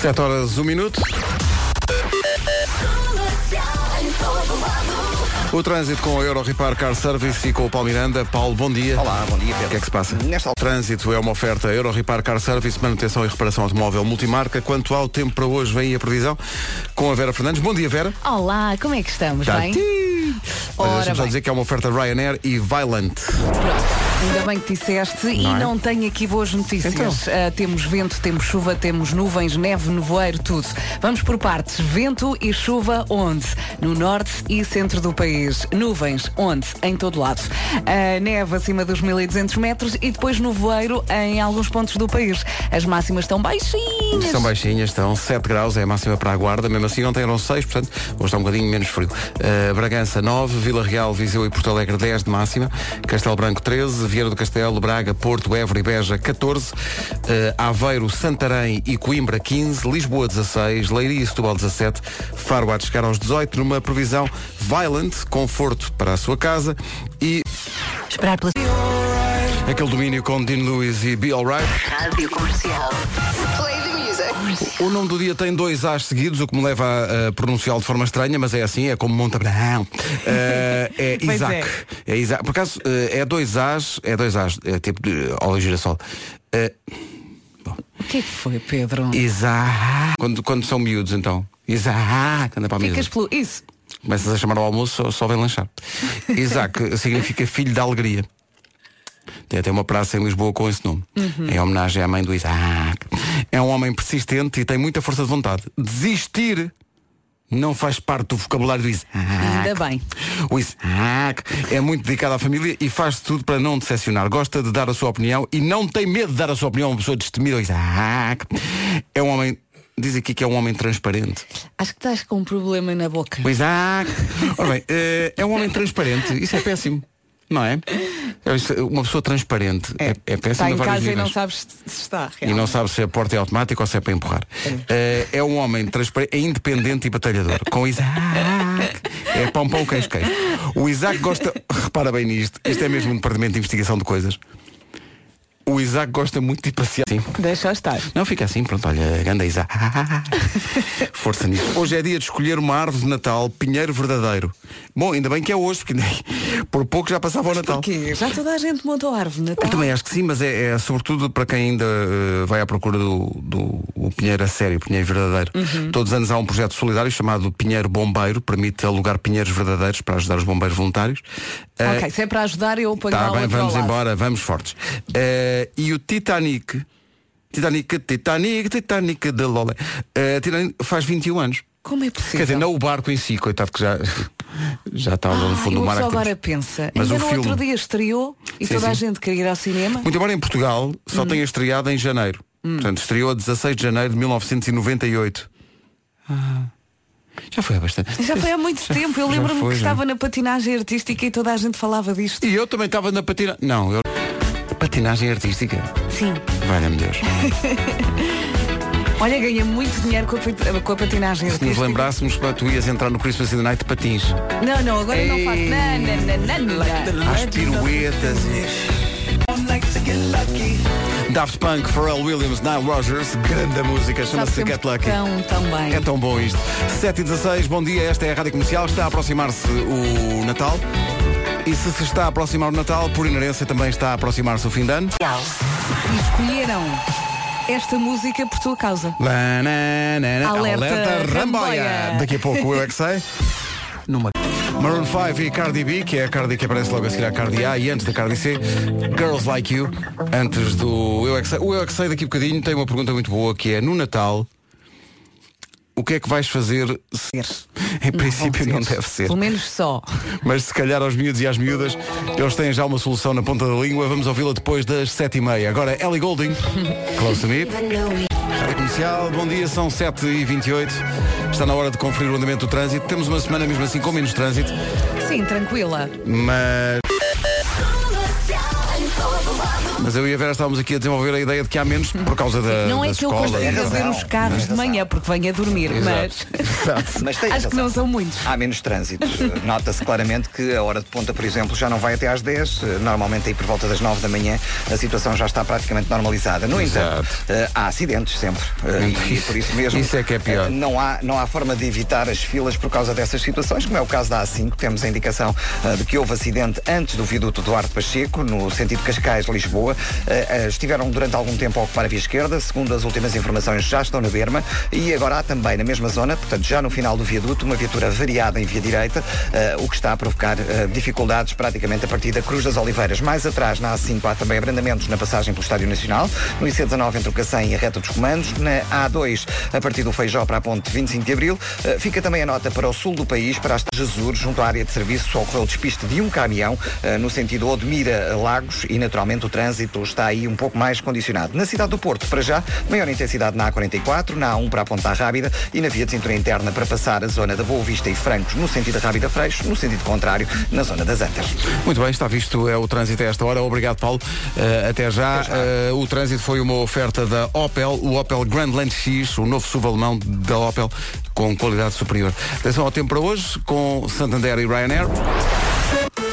7 horas, 1 minuto. O trânsito com a Euro Repar Car Service e com o Paulo Miranda. Paulo, bom dia. Olá, bom dia, Pedro. O que é que se passa? Nesta O trânsito é uma oferta Euro Repar Car Service, manutenção e reparação automóvel multimarca. Quanto ao tempo para hoje, vem a previsão com a Vera Fernandes. Bom dia, Vera. Olá, como é que estamos? Tá Bem? Olha, Ora Deixa-me só dizer que é uma oferta Ryanair e Violent. Ainda bem que disseste e Não é? não tenho aqui boas notícias. Então. Ah, temos vento, temos chuva, temos nuvens, neve, nevoeiro, tudo. Vamos por partes. Vento e chuva onde? No norte e centro do país. Nuvens onde? Em todo lado. Ah, neve acima dos 1200 metros e depois nevoeiro em alguns pontos do país. As máximas estão baixinhas. Estão baixinhas, estão 7 graus, é a máxima para a guarda. Mesmo assim, ontem eram 6, portanto, hoje está um bocadinho menos frio. Uh, Bragança 9, Vila Real, Viseu e Porto Alegre 10 de máxima. Castelo Branco 13, Vieira do Castelo, Braga, Porto, Évora e Beja 14. Uh, Aveiro, Santarém e Coimbra 15. Lisboa 16, Leiria e Setúbal 17. Faro a chegar aos 18, numa previsão violent, conforto para a sua casa e Esperar pela aquele domínio com Dean Lewis e Be Alright. rádio comercial. O nome do dia tem dois A's seguidos, o que me leva a, a pronunciá-lo de forma estranha, mas é assim, é como Montabrão. Eh, é Isaac. É. Isaac. Por acaso, eh, é dois A's, é dois A's, é tipo de óleo girassol. Eh, O que é que foi, Pedro? Isaac. Quando, quando são miúdos, então. Isaac, anda para a mesa. Ficas pelo. Isso. Começas a chamar ao almoço, só, só vem lanchar. Isaac significa filho da alegria. Tem até uma praça em Lisboa com esse nome. Em homenagem à mãe do Isaac. É um homem persistente e tem muita força de vontade. Desistir não faz parte do vocabulário do Isaac. Ainda bem. O Isaac é muito dedicado à família e faz tudo para não decepcionar. Gosta de dar a sua opinião e não tem medo de dar a sua opinião a uma pessoa destemida. O Isaac é um homem. Diz aqui que é um homem transparente. Acho que estás com um problema na boca. O Isaac. Ora bem, eh, é um homem transparente. Isso é péssimo. Não é? É Uma pessoa transparente é, é péssimo Está a em casa e não sabes se está. E não sabe se a porta é automática ou se é para empurrar. Eh, é um homem transparente, é independente e batalhador. Com Isaac. É pão, pão, queijo, queijo. O Isaac gosta. Repara bem nisto. Isto é mesmo um departamento de investigação de coisas. O Isaac gosta muito de ir passear. Sim. Deixa estar. Não, fica assim, pronto, olha, ganda Isaac. Força nisso. Hoje é dia de escolher uma árvore de Natal, pinheiro verdadeiro. Bom, ainda bem que é hoje, porque por pouco já passava o Natal. Porquê? Já toda a gente montou a árvore de Natal. Eu também acho que sim, mas é, é sobretudo para quem ainda eh, vai à procura do, do o Pinheiro a sério, o Pinheiro verdadeiro. Uhum. Todos os anos há um projeto solidário chamado Pinheiro Bombeiro, permite alugar pinheiros verdadeiros para ajudar os bombeiros voluntários. Eh, Ok, se é para ajudar, eu ponho Tá bem, vamos embora, vamos fortes. Eh, e o Titanic, Titanic, Titanic, Titanic de Lola, eh, Titanic faz 21 anos. Como é possível? Quer dizer, não o barco em si, coitado que já, já está lá no Ah, fundo do mar. só agora pensa. Mas Ainda o no filme- outro dia estreou e Sim, toda a sim. gente queria ir ao cinema. Muito embora em Portugal só Hum. tenha estreado em janeiro. Portanto, estreou a 16 de janeiro de 1998. Ah, já foi há bastante. Já foi há muito Já- tempo. Eu lembro-me que já. estava na patinagem artística e toda a gente falava disto. E eu também estava na patinagem. Não, eu. Patinagem artística. Sim. Valha-me Deus. Olha, ganha muito dinheiro com a, com a patinagem Se nos artística. lembrássemos que tu ias entrar no Christmas in the Night de patins. Não, não, agora não faço. Ei. Não, não, não, não, não. Às piruetas. Daft Punk, Pharrell Williams, Nile Rogers, grande música, chama-se Get Lucky. Tão, tão bem. É tão bom isto. 7 e 16, bom dia, esta é a Rádio Comercial, está a aproximar-se o Natal. E se se está a aproximar o Natal, por inerência também está a aproximar-se o fim de ano. E escolheram esta música por tua causa. Lá, na, na, na. Alerta Ramboia. Daqui a pouco eu é que sei. Numa... Maroon 5 e Cardi B, que é a Cardi que aparece logo a seguir à Cardi A e antes da Cardi C, Girls Like You, antes do Eu é que sei. O Eu é que sei daqui a bocadinho tem uma pergunta muito boa que é no Natal o que é que vais fazer se... Em princípio não, deve ser. Pelo menos só. Mas se calhar aos miúdos e às miúdas eles têm já uma solução na ponta da língua. Vamos ouvi-la depois das sete e meia. Agora Ellie Golding, Close to Me. Rádio Comercial, bom dia, são 7h28. Está na hora de conferir o andamento do trânsito. Temos uma semana mesmo assim com menos trânsito, Sim, tranquila. mas Mas eu e a Vera estávamos aqui a desenvolver a ideia de que há menos por causa da Não é que eu escolas. consiga razão, os carros de manhã porque venho a dormir, mas Mas tem acho que não são muitos. Há menos trânsito. Nota-se claramente que a hora de ponta, por exemplo, já não vai até às 10. Normalmente aí por volta das 9 da manhã a situação já está praticamente normalizada. No entanto, eh, há acidentes sempre. Eh, E por isso mesmo Isso é que é pior. eh, não, há, não há forma de evitar as filas por causa dessas situações, como é o caso da A5. Temos a indicação de que houve acidente antes do viaduto Duarte Pacheco, no sentido Cascais-Lisboa. Eh, eh, estiveram durante algum tempo a ocupar a via esquerda. Segundo as últimas informações, já estão na berma. E agora há também na mesma zona, portanto já no final do viaduto, uma viatura variada em via direita, eh, o que está a provocar dificuldades praticamente a partir da Cruz das Oliveiras. Mais atrás, na A5, há também abrandamentos na passagem pelo Estádio Nacional. No IC19, entre o Cacém e a reta dos comandos. Na A2, a partir do Feijó para a ponte 25 de Abril. Fica também a nota para o sul do país, para as Jesus, junto à área de serviço, ocorreu o despiste de um caminhão no sentido Odmira-Lagos e, naturalmente, o trânsito está aí um pouco mais condicionado. Na cidade do Porto, para já, maior intensidade na A44, na A1 para a Ponta Rábida e na via de cintura interna para passar a zona da Boa Vista e Francos no sentido da Rábida Freixo, no sentido contrário, na zona das Antas. Muito bem, está visto é o trânsito a esta hora. Obrigado, Paulo. Eh, até já. Eh, o trânsito foi uma oferta da Opel, o Opel Grandland X, o novo SUV alemão da Opel, com qualidade superior. Atenção ao tempo para hoje, com Santander e Ryanair.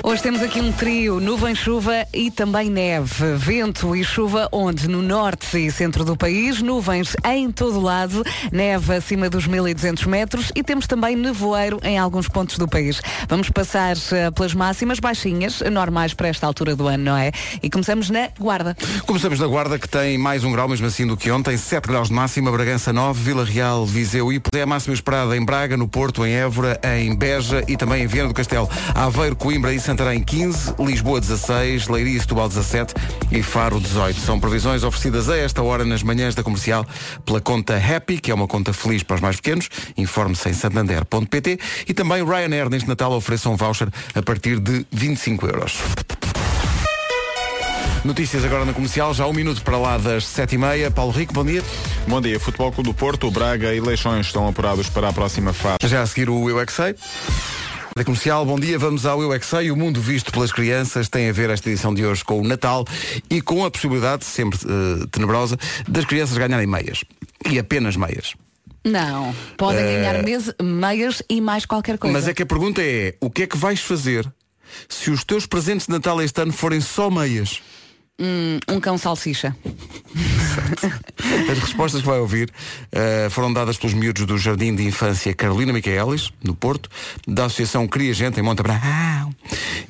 Hoje temos aqui um trio, nuvem, chuva e também neve. Vento e chuva onde? No norte e centro do país, nuvens em todo lado, neve acima dos 1200 metros e temos também nevoeiro em alguns pontos do país. Vamos passar eh, pelas máximas baixinhas, normais para esta altura do ano, não é? E começamos na Guarda. Começamos na Guarda, que tem mais um grau, mesmo assim do que ontem, 7 graus de máxima, Bragança 9, Vila Real, Viseu e é a máxima esperada em Braga, no Porto, em Évora, em Beja e também em Viana do Castelo. Aveiro, Coimbra e Santarém 15, Lisboa 16, Leiria e Setúbal 17 e Faro 18. São previsões oferecidas a esta hora nas manhãs da comercial pela conta Happy, que é uma conta feliz para os mais pequenos. Informe-se em santander.pt e também Ryanair neste Natal oferece um voucher a partir de 25 euros. Notícias agora na comercial, já um minuto para lá das sete e meia. Paulo Rico, bom dia. Bom dia. Futebol Clube do Porto, Braga e Leixões estão apurados para a próxima fase. Já a seguir o Eu é. Da comercial, bom dia, vamos ao Eu é Que Sei. O mundo visto pelas crianças tem a ver esta edição de hoje com o Natal e com a possibilidade, sempre eh, tenebrosa, das crianças ganharem meias. E apenas meias. Não, podem ganhar mes- meias e mais qualquer coisa. Mas é que a pergunta é, o que é que vais fazer se os teus presentes de Natal este ano forem só meias? Um cão salsicha. As respostas que vai ouvir eh, foram dadas pelos miúdos do Jardim de Infância Carolina Micaelis, no Porto, da Associação Cria Gente em Monte Abrão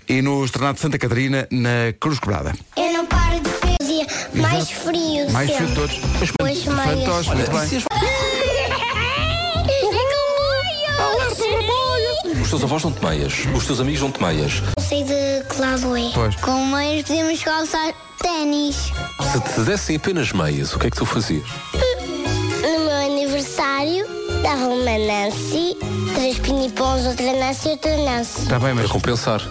e no Estrenado de Santa Catarina, na Cruz Quebrada. Eu não paro de dia mais frio Mais frio de todos. Pois. Fantoche, muito bem. É Os teus avós dão-te meias, os teus amigos dão-te meias. Eu sei de que lado é. Pois. Com meias podemos calçar ténis. Se te dessem apenas meias, o que é que tu fazias? No meu aniversário, dava uma Nancy, três pinipons, outra Nancy e outra Nancy. Está bem, mas Para compensar.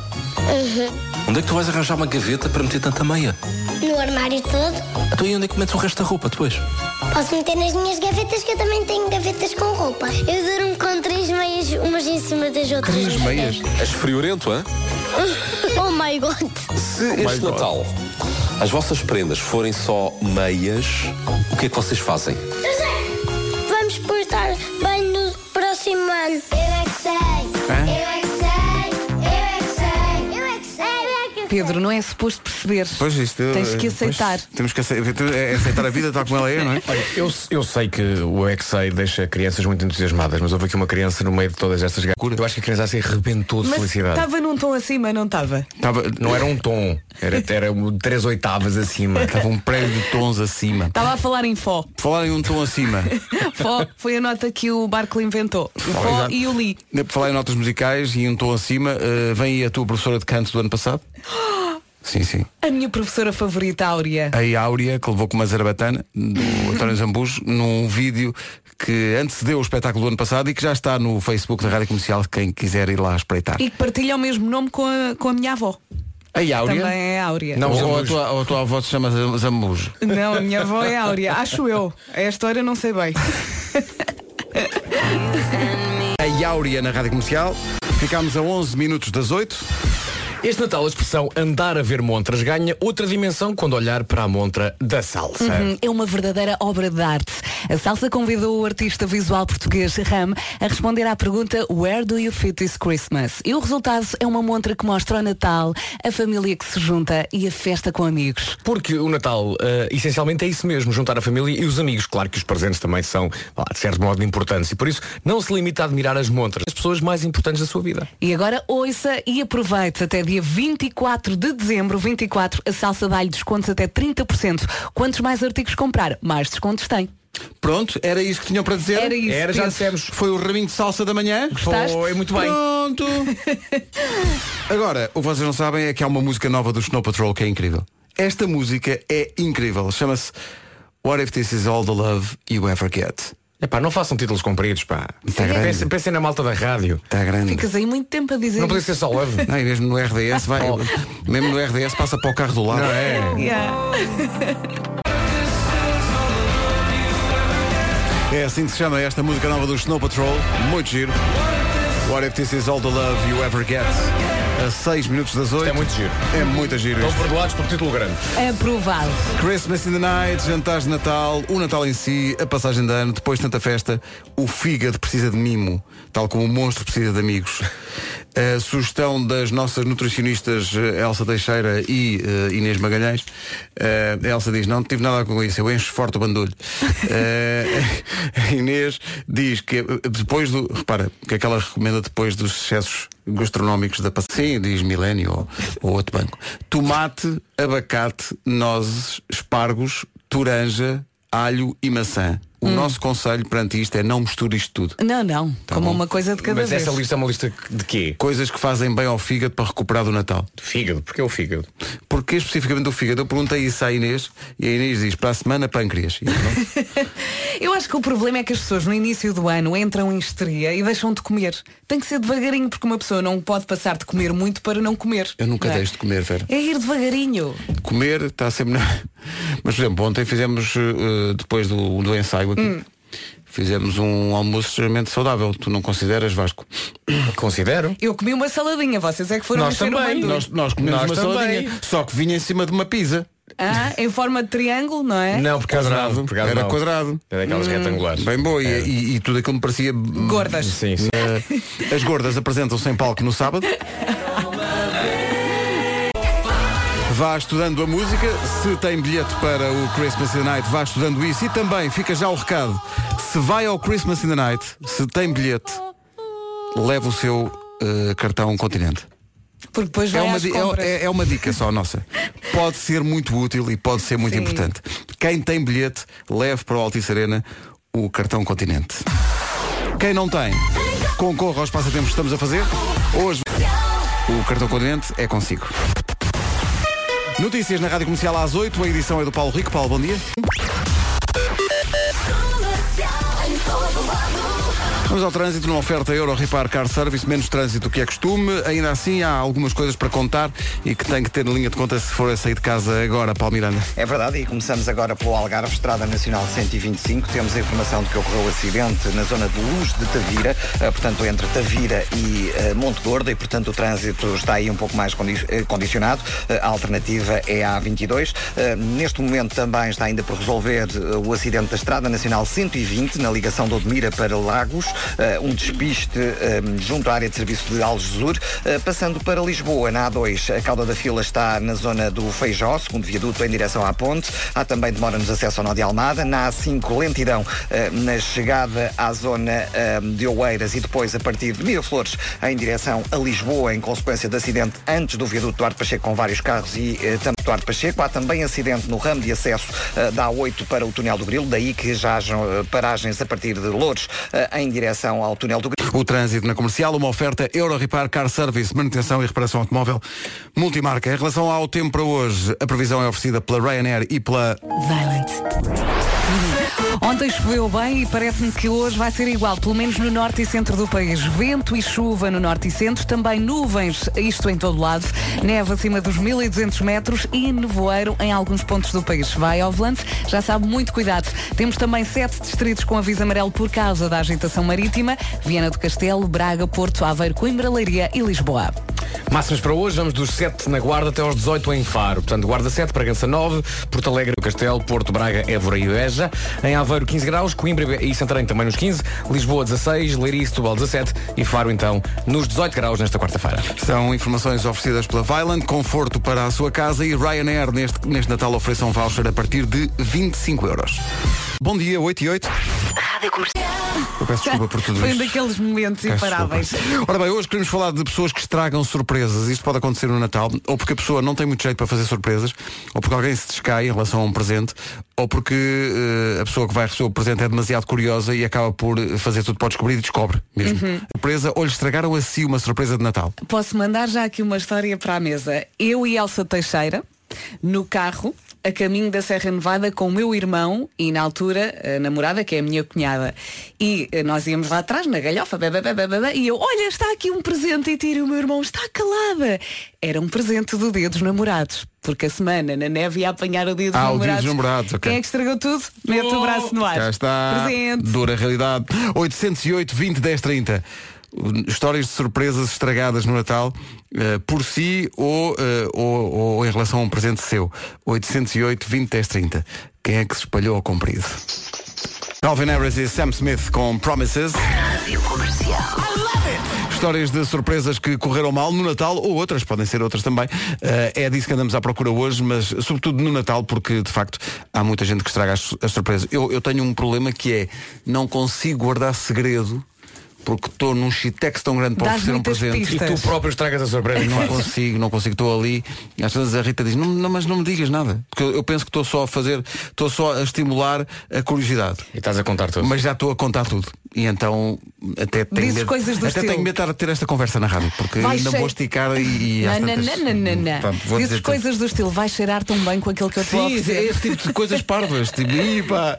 Onde é que tu vais arranjar uma gaveta para meter tanta meia? No armário todo. Então e onde é que metes o resto da roupa depois? Posso meter nas minhas gavetas, que eu também tenho gavetas com roupa. Eu durmo com três meias, umas em cima das outras. três meias. És friorento, hã? Oh my god. Se este God. Natal as vossas prendas forem só meias, o que é que vocês fazem? Pedro, não é suposto perceber. Pois isto, Tens que eh, aceitar. pois, temos que aceitar, é aceitar a vida tal como ela é, não é? Olha, eu, eu sei que o Exei deixa crianças muito entusiasmadas, mas houve aqui uma criança no meio de todas estas gacuras. Eu acho que a criança se arrebentou de Mas felicidade. estava num tom acima, não estava? Estava, Não era um tom, era, era um três oitavas acima. estava um prédio de tons acima. Estava a falar em fó. Por Falar em um tom acima. Fó foi a nota que o Barco inventou. O fó exato. e o li. Por falar em notas musicais e um tom acima, eh, vem aí a tua professora de canto do ano passado? Sim, sim. A minha professora favorita, Áurea. A Áurea, que levou com uma zarabatana, do António Zambujo, num vídeo que antecedeu o espetáculo do ano passado e que já está no Facebook da Rádio Comercial, quem quiser ir lá espreitar. E que partilha o mesmo nome com a, com a minha avó. A Áurea? Também é Áurea. Não, ou, a tua, ou a tua avó se chama Zam- Zambujo? Não, a minha avó é Áurea. Acho eu. A história não sei bem. A Áurea na Rádio Comercial. Ficámos a 11 minutos das 8. Este Natal a expressão andar a ver montras ganha outra dimensão quando olhar para a montra da salsa. Uhum, É uma verdadeira obra de arte. A salsa convidou o artista visual português Ram a responder à pergunta Where do you fit this Christmas? E o resultado é uma montra que mostra o Natal, a família que se junta e a festa com amigos. Porque o Natal, eh, essencialmente, é isso mesmo, juntar a família e os amigos. Claro que os presentes também são, lá, de certo modo, importantes. E por isso, não se limita a admirar as montras, as pessoas mais importantes da sua vida. E agora ouça e aproveite até dia 24 de dezembro, 24, a salsa dá-lhe descontos até 30%. Quantos mais artigos comprar, mais descontos tem. Pronto, era isso que tinham para dizer? Era isso, Era, já dissemos. Foi o raminho de salsa da manhã? Gostaste? Foi muito bem. Pronto. Agora, o que vocês não sabem é que há uma música nova do Snow Patrol que é incrível. Esta música é incrível. Chama-se What If This Is All the Love You Ever Get? Epá, não façam títulos compridos, pá. Grande. Pensem, pensem na malta da rádio. Está grande. Ficas aí muito tempo a dizer Não podia isso. ser só love. Não, e mesmo no RDS vai. Mesmo no RDS passa para o carro do lado. Não é? Yeah. É assim que se chama esta música nova do Snow Patrol. Muito giro. What if this is all the love you ever get? A 6 minutos das 8. É muito giro. É muito giro Estão isto. perdoados por título grande. Aprovado. Christmas in the night, jantares de Natal, o Natal em si, a passagem de ano, depois de tanta festa, o fígado precisa de mimo, tal como o monstro precisa de amigos. A sugestão das nossas nutricionistas eh, Elsa Teixeira e eh, Inês Magalhães. A Elsa diz, não tive nada com isso, eu encho forte o bandulho. A Inês diz que depois do. Repara, o que é que ela recomenda depois dos excessos gastronómicos da? Sim, diz Milênio ou, ou outro banco. Tomate, abacate, nozes, espargos, toranja, alho e maçã. O nosso conselho perante isto é não misture isto tudo. Não, não. Tá como bom. uma coisa de cada Mas vez. essa lista é uma lista de quê? Coisas que fazem bem ao fígado para recuperar do Natal. De fígado. Porquê o fígado? Porque especificamente do fígado, eu perguntei isso à Inês e a Inês diz para a semana pâncreas. Eu, não. Eu acho que o problema é que as pessoas no início do ano entram em histeria e deixam de comer. Tem que ser devagarinho, porque uma pessoa não pode passar de comer muito para não comer. Eu nunca Não é? deixo de comer, Vera. É ir devagarinho. Comer está sempre. Mas, por exemplo, ontem fizemos, eh, depois do, do ensaio aqui, fizemos um almoço extremamente saudável. Tu não consideras, Vasco? Considero. Eu comi uma saladinha, vocês é que foram Nós também. Nós, nós comemos Nós uma também. saladinha, só que vinha em cima de uma pizza. Ah, em forma de triângulo, não é? Não, por causa Quadrado. não. Por Era não. quadrado. É daquelas retangulares. Bem boa. E, e- e tudo aquilo me parecia... Gordas. Sim, sim. Eh, as gordas apresentam-se em palco no sábado. Vá estudando a música. Se tem bilhete para o Christmas in the Night, vá estudando isso. E também fica já o recado. Se vai ao Christmas in the Night, se tem bilhete, leve o seu eh, cartão Continente. Porque depois É vai uma, compras. é- é uma dica só nossa. Pode ser muito útil e pode ser muito Sim. importante. Quem tem bilhete, leve para o Altice Arena o cartão Continente. Quem não tem, concorra aos passatempos que estamos a fazer. Hoje, o cartão Continente é consigo. Notícias na Rádio Comercial às 8, a edição é do Paulo Rico. Paulo, bom dia. Vamos ao trânsito, numa oferta Euro Repar Car Service, menos trânsito que é costume. Ainda assim, há algumas coisas para contar e que tem que ter na linha de conta se for a sair de casa agora, Paulo Miranda. É verdade, e começamos agora pelo Algarve, Estrada Nacional 125. Temos a informação de que ocorreu um acidente na zona de Luz de Tavira, eh, portanto, entre Tavira e eh, Monte Gordo, e portanto o trânsito está aí um pouco mais eh, condicionado. A alternativa é a A22. Eh, Neste momento também está ainda por resolver o acidente da Estrada Nacional 120, na ligação de Odmira para Lagos, eh, um despiste eh, junto à área de serviço de Algesur, eh, passando para Lisboa, na A2. A cauda da fila está na zona do Feijó, segundo viaduto em direção à ponte. Há também demora nos acesso ao Nó de Almada. Na A5, lentidão eh, na chegada à zona de Oeiras e depois a partir de Miraflores em direção a Lisboa, em consequência de acidente antes do viaduto Duarte Pacheco com vários carros e também Duarte Pacheco. Há também acidente no ramo de acesso da A8 para o túnel do Grilo, daí que já hajam paragens a partir de Louros em direção ao túnel do Grilo. O trânsito na comercial, uma oferta Euro Repar Car Service, manutenção e reparação automóvel multimarca. Em relação ao tempo para hoje, a previsão é oferecida pela Ryanair e pela Violent. Ontem choveu bem e parece-me que hoje vai ser igual, pelo menos no norte e centro do país. Vento e chuva no norte e centro, também nuvens, isto em todo lado, neve acima dos 1200 metros e nevoeiro em alguns pontos do país. Vai ao volante, já sabe, muito cuidado. Temos também sete distritos com aviso amarelo por causa da agitação marítima, Viana do Castelo, Braga, Porto, Aveiro, Coimbra, Leiria e Lisboa. Máximas para hoje, vamos dos 7 na Guarda até aos 18 em Faro. Portanto, Guarda 7, Bragança 9, Porto Alegre, Castelo, Porto, Braga, Évora e Beja. Em Aveiro, 15 graus, Coimbra e Santarém também nos 15, Lisboa 16, Leiria e Setúbal 17 e Faro então nos 18 graus nesta quarta-feira. São informações oferecidas pela Violent, conforto para a sua casa e Ryanair neste, neste Natal oferece um voucher a partir de 25 euros. Bom dia, 8 e 8. Eu peço desculpa por tudo Foi um isto. daqueles momentos Peço imparáveis. desculpa. Ora bem, hoje queremos falar de pessoas que estragam surpresas. Isto pode acontecer no Natal, ou porque a pessoa não tem muito jeito para fazer surpresas, ou porque alguém se descai em relação a um presente, ou porque eh, a pessoa que vai receber o presente é demasiado curiosa e acaba por fazer tudo para descobrir e descobre mesmo. Uhum. Surpresa, ou lhe estragaram a si uma surpresa de Natal. Posso mandar já aqui uma história para a mesa. Eu e Elsa Teixeira, no carro, a caminho da Serra Nevada com o meu irmão e na altura a namorada, que é a minha cunhada. E eh, nós íamos lá atrás, na galhofa, e eu, olha, está aqui um presente e tiro o meu irmão, está calada. Era um presente do dia dos namorados. Porque a semana na neve ia apanhar o dia dos Ah, o namorados. dia dos namorados, ok. Quem é que estragou tudo? Mete o braço no ar. Cá está. Presente. Dura realidade. 808 20 10 30. Histórias de surpresas estragadas no Natal eh, por si ou, eh, ou, ou em relação a um presente seu. 808 20 10 30. Quem é que se espalhou ao comprido? Calvin Harris e Sam Smith com Promises. Histórias de surpresas que correram mal no Natal ou outras, podem ser outras também. Eh, é disso que andamos à procura hoje, mas sobretudo no Natal, porque de facto há muita gente que estraga as, as surpresas. Eu, eu tenho um problema que é não consigo guardar segredo porque estou num shitex tão grande para Dás oferecer um presente. E tu próprio estragas a surpresa. Não consigo, não consigo, estou ali. E às vezes a Rita diz, não, não, mas não me digas nada. Porque eu, eu penso que estou só a fazer, estou só a estimular a curiosidade. E estás a contar tudo. Mas já estou a contar tudo. E então até tenho Dizes medo, coisas do até estilo. tenho medo de ter esta conversa na rádio, porque Vai ainda vou esticar e, e Não, não, tantas- não, não, não, não. Pronto, vou Dizes dizer coisas do estilo, vai cheirar tão bem com aquilo que eu estou a Sim, é esse tipo de coisas parvas. Tipo, "Ih, pá,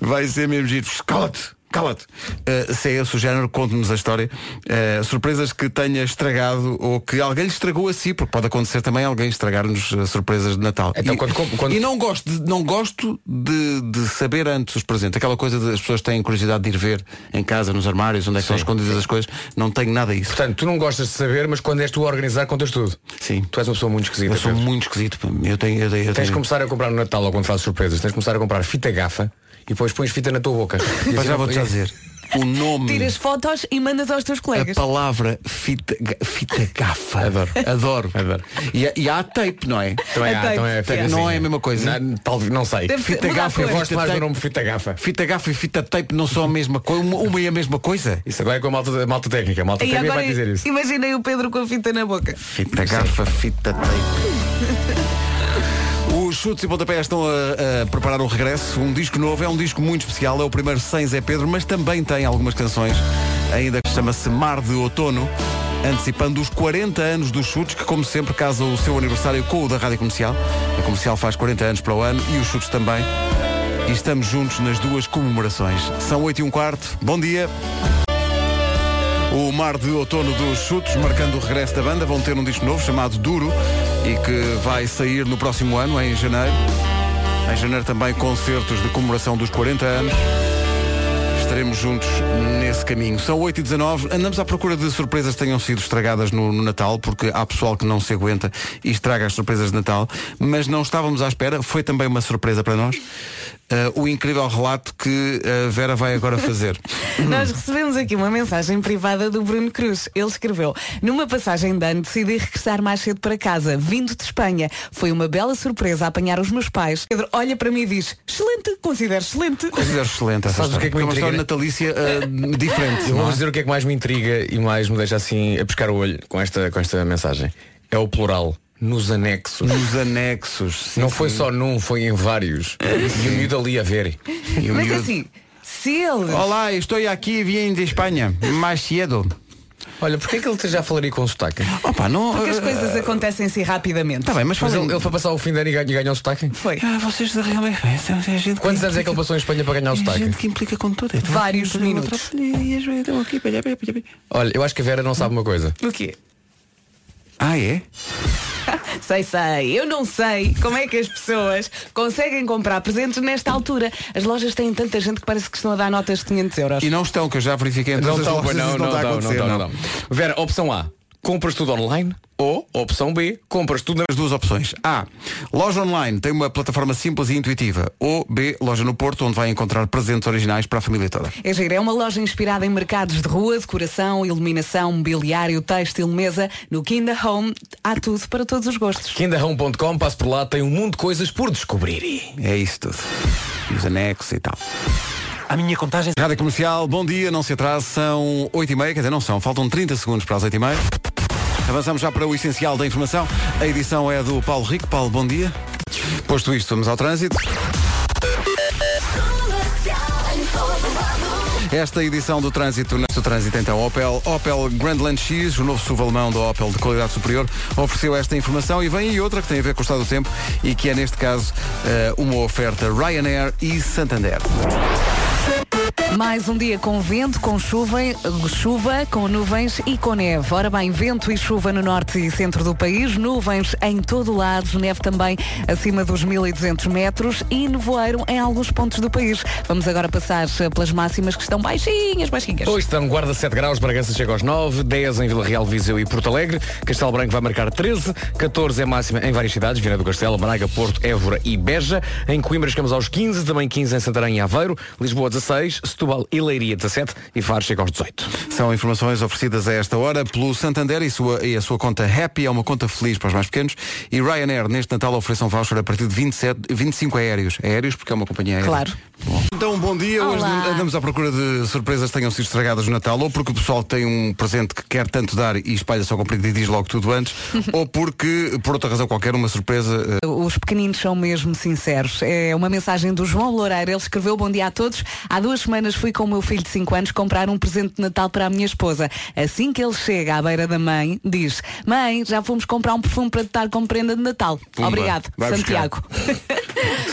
vai ser mesmo giro. Cala-te. Cala-te. Uh, se é esse o género, conte-nos a história. Uh, surpresas que tenha estragado ou que alguém lhe estragou a si, porque pode acontecer também alguém estragar-nos uh, surpresas de Natal. Então, e, quando- quando- e não gosto, de, não gosto de, de saber antes os presentes. Aquela coisa de as pessoas têm curiosidade de ir ver em casa, nos armários, onde é que estão Sim. escondidas as coisas. Não tenho nada disso. Portanto, tu não gostas de saber, mas quando és tu a organizar, contas tudo. Sim. Tu és uma pessoa muito esquisita. Eu sou Pedro. muito esquisito. Eu tenho, eu eu Tens de tenho... começar a comprar no Natal ou quando fazes surpresas. Tens de começar a comprar fita gafa e depois pões fita na tua boca. E Mas assim já vou-te já dizer. O nome. Tiras fotos e mandas aos teus A colegas. palavra fita, fita gafa. Adoro. Adoro. Adoro. E, e há tape, não é? Também A há, tape, então é é. fita Não assim. é a mesma coisa? Não, talvez, não sei. Deve Fita a gafa. Eu gosto mais do tape. nome fita gafa. Fita gafa e fita tape não são a mesma coisa. Uma, uma e a mesma coisa. Isso agora é com a malta, a malta técnica. A malta E técnica vai dizer isso. imaginei o Pedro com a fita na boca. Fita gafa, fita tape. Os chutes e pontapés estão a, a preparar o regresso. Um disco novo, é um disco muito especial. É o primeiro sem Zé Pedro, mas também tem algumas canções, ainda que chama-se Mar de Outono, antecipando os 40 anos dos chutes, que como sempre casa o seu aniversário com o da Rádio Comercial. A Comercial faz 40 anos para o ano e os chutes também. E estamos juntos nas duas comemorações. São 8 e um quarto. Bom dia. O mar de outono dos chutes, marcando o regresso da banda, vão ter um disco novo chamado Duro e que vai sair no próximo ano, em janeiro. Em janeiro também concertos de comemoração dos 40 anos. Estaremos juntos nesse caminho. São 8 e 19 andamos à procura de surpresas que tenham sido estragadas no, no Natal, porque há pessoal que não se aguenta e estraga as surpresas de Natal, mas não estávamos à espera, foi também uma surpresa para nós, eh, o incrível relato que a Vera vai agora fazer. Nós recebemos aqui uma mensagem privada do Bruno Cruz. Ele escreveu, numa passagem de ano decidi regressar mais cedo para casa, vindo de Espanha. Foi uma bela surpresa apanhar os meus pais. Pedro olha para mim e diz, excelente, considero excelente. Considero excelente Sabes o que é que me uma intriga? história natalícia eh, diferente. Eu vou é? dizer o que é que mais me intriga e mais me deixa assim a pescar o olho com esta, com esta mensagem. É o plural. Nos anexos. Nos anexos. sim, não foi sim. só num, foi em vários. E o miúdo ali a ver. E o Mas miúdo- assim, se ele... Olá, estou aqui, vim de Espanha, mais cedo. Olha, porquê é que ele já falaria com sotaque? Opa, não. Porque as eh, coisas acontecem assim rapidamente. Tá bem, mas Mas ele, ele foi passar o fim de ano e ganhou, e ganhou um sotaque? Foi. Ah, vocês realmente. É a gente Quantos anos é que ele passou em Espanha para ganhar o É sotaque? gente que implica com tudo. Então, Vários minutos. Olha, eu acho que a Vera não sabe uma coisa. O quê? Ah, é? Sei, sei. Eu não sei como é que as pessoas conseguem comprar presentes nesta altura. As lojas têm tanta gente que parece que estão a dar notas de 500 euros. E não estão, que eu já verifiquei Não não, não, a não, não, acontecer, não, não. Vera, opção A. compras tudo online. Ou, opção B, compras tudo na... As duas opções. A. Loja online tem uma plataforma simples e intuitiva. Ou B. Loja no Porto, onde vai encontrar presentes originais para a família toda. É giro, é uma loja inspirada em mercados de rua, decoração, iluminação, mobiliário, têxtil, mesa. No Kinda Home há tudo para todos os gostos. KindaHome.com, passo por lá, tem um mundo de coisas por descobrir. É isso tudo. E os anexos e tal. A minha contagem. Rádio Comercial, bom dia, não se atrase, são 8h30, quer dizer, não são, faltam 30 segundos para as 8h30. Avançamos já para o essencial da informação. A edição é do Paulo Rico. Paulo, bom dia. Posto isto, vamos ao trânsito. Esta edição do trânsito, neste trânsito então, Opel, Opel Grandland X, o novo SUV alemão da Opel de qualidade superior, ofereceu esta informação e vem aí outra que tem a ver com o estado do tempo e que é neste caso eh, uma oferta Ryanair e Santander. Mais um dia com vento, com chuva, chuva, com nuvens e com neve. Ora bem, vento e chuva no norte e centro do país, nuvens em todo o lado, neve também acima dos 1200 metros e nevoeiro em alguns pontos do país. Vamos agora passar pelas máximas que estão baixinhas, baixinhas. Hoje estão Guarda 7 graus, Bragança chega aos 9, 10 em Vila Real, Viseu e Porto Alegre, Castelo Branco vai marcar 13, 14 é máxima em várias cidades, Viana do Castelo, Braga, Porto, Évora e Beja. Em Coimbra chegamos aos 15, também 15 em Santarém e Aveiro, Lisboa 16, Setúbal e Leiria 17 e Faro chega aos 18. São informações oferecidas a esta hora pelo Santander e, sua, e a sua conta Happy é uma conta feliz para os mais pequenos e Ryanair neste Natal oferece um voucher a partir de 27, 25 aéreos. Aéreos porque é uma companhia aérea. Claro. Bom. Então, bom dia. Hoje Olá. andamos à procura de surpresas que tenham sido estragadas no Natal, ou porque o pessoal tem um presente que quer tanto dar e espalha só comprido e diz logo tudo antes, ou porque, por outra razão qualquer, uma surpresa. eh, Os pequeninos são mesmo sinceros. É uma mensagem do João Loureiro. Ele escreveu Bom dia a todos. Há duas semanas fui com o meu filho de 5 anos comprar um presente de Natal para a minha esposa. Assim que ele chega à beira da mãe, diz Mãe, já fomos comprar um perfume para te dar como prenda de Natal. Pumba. Obrigado. Santiago.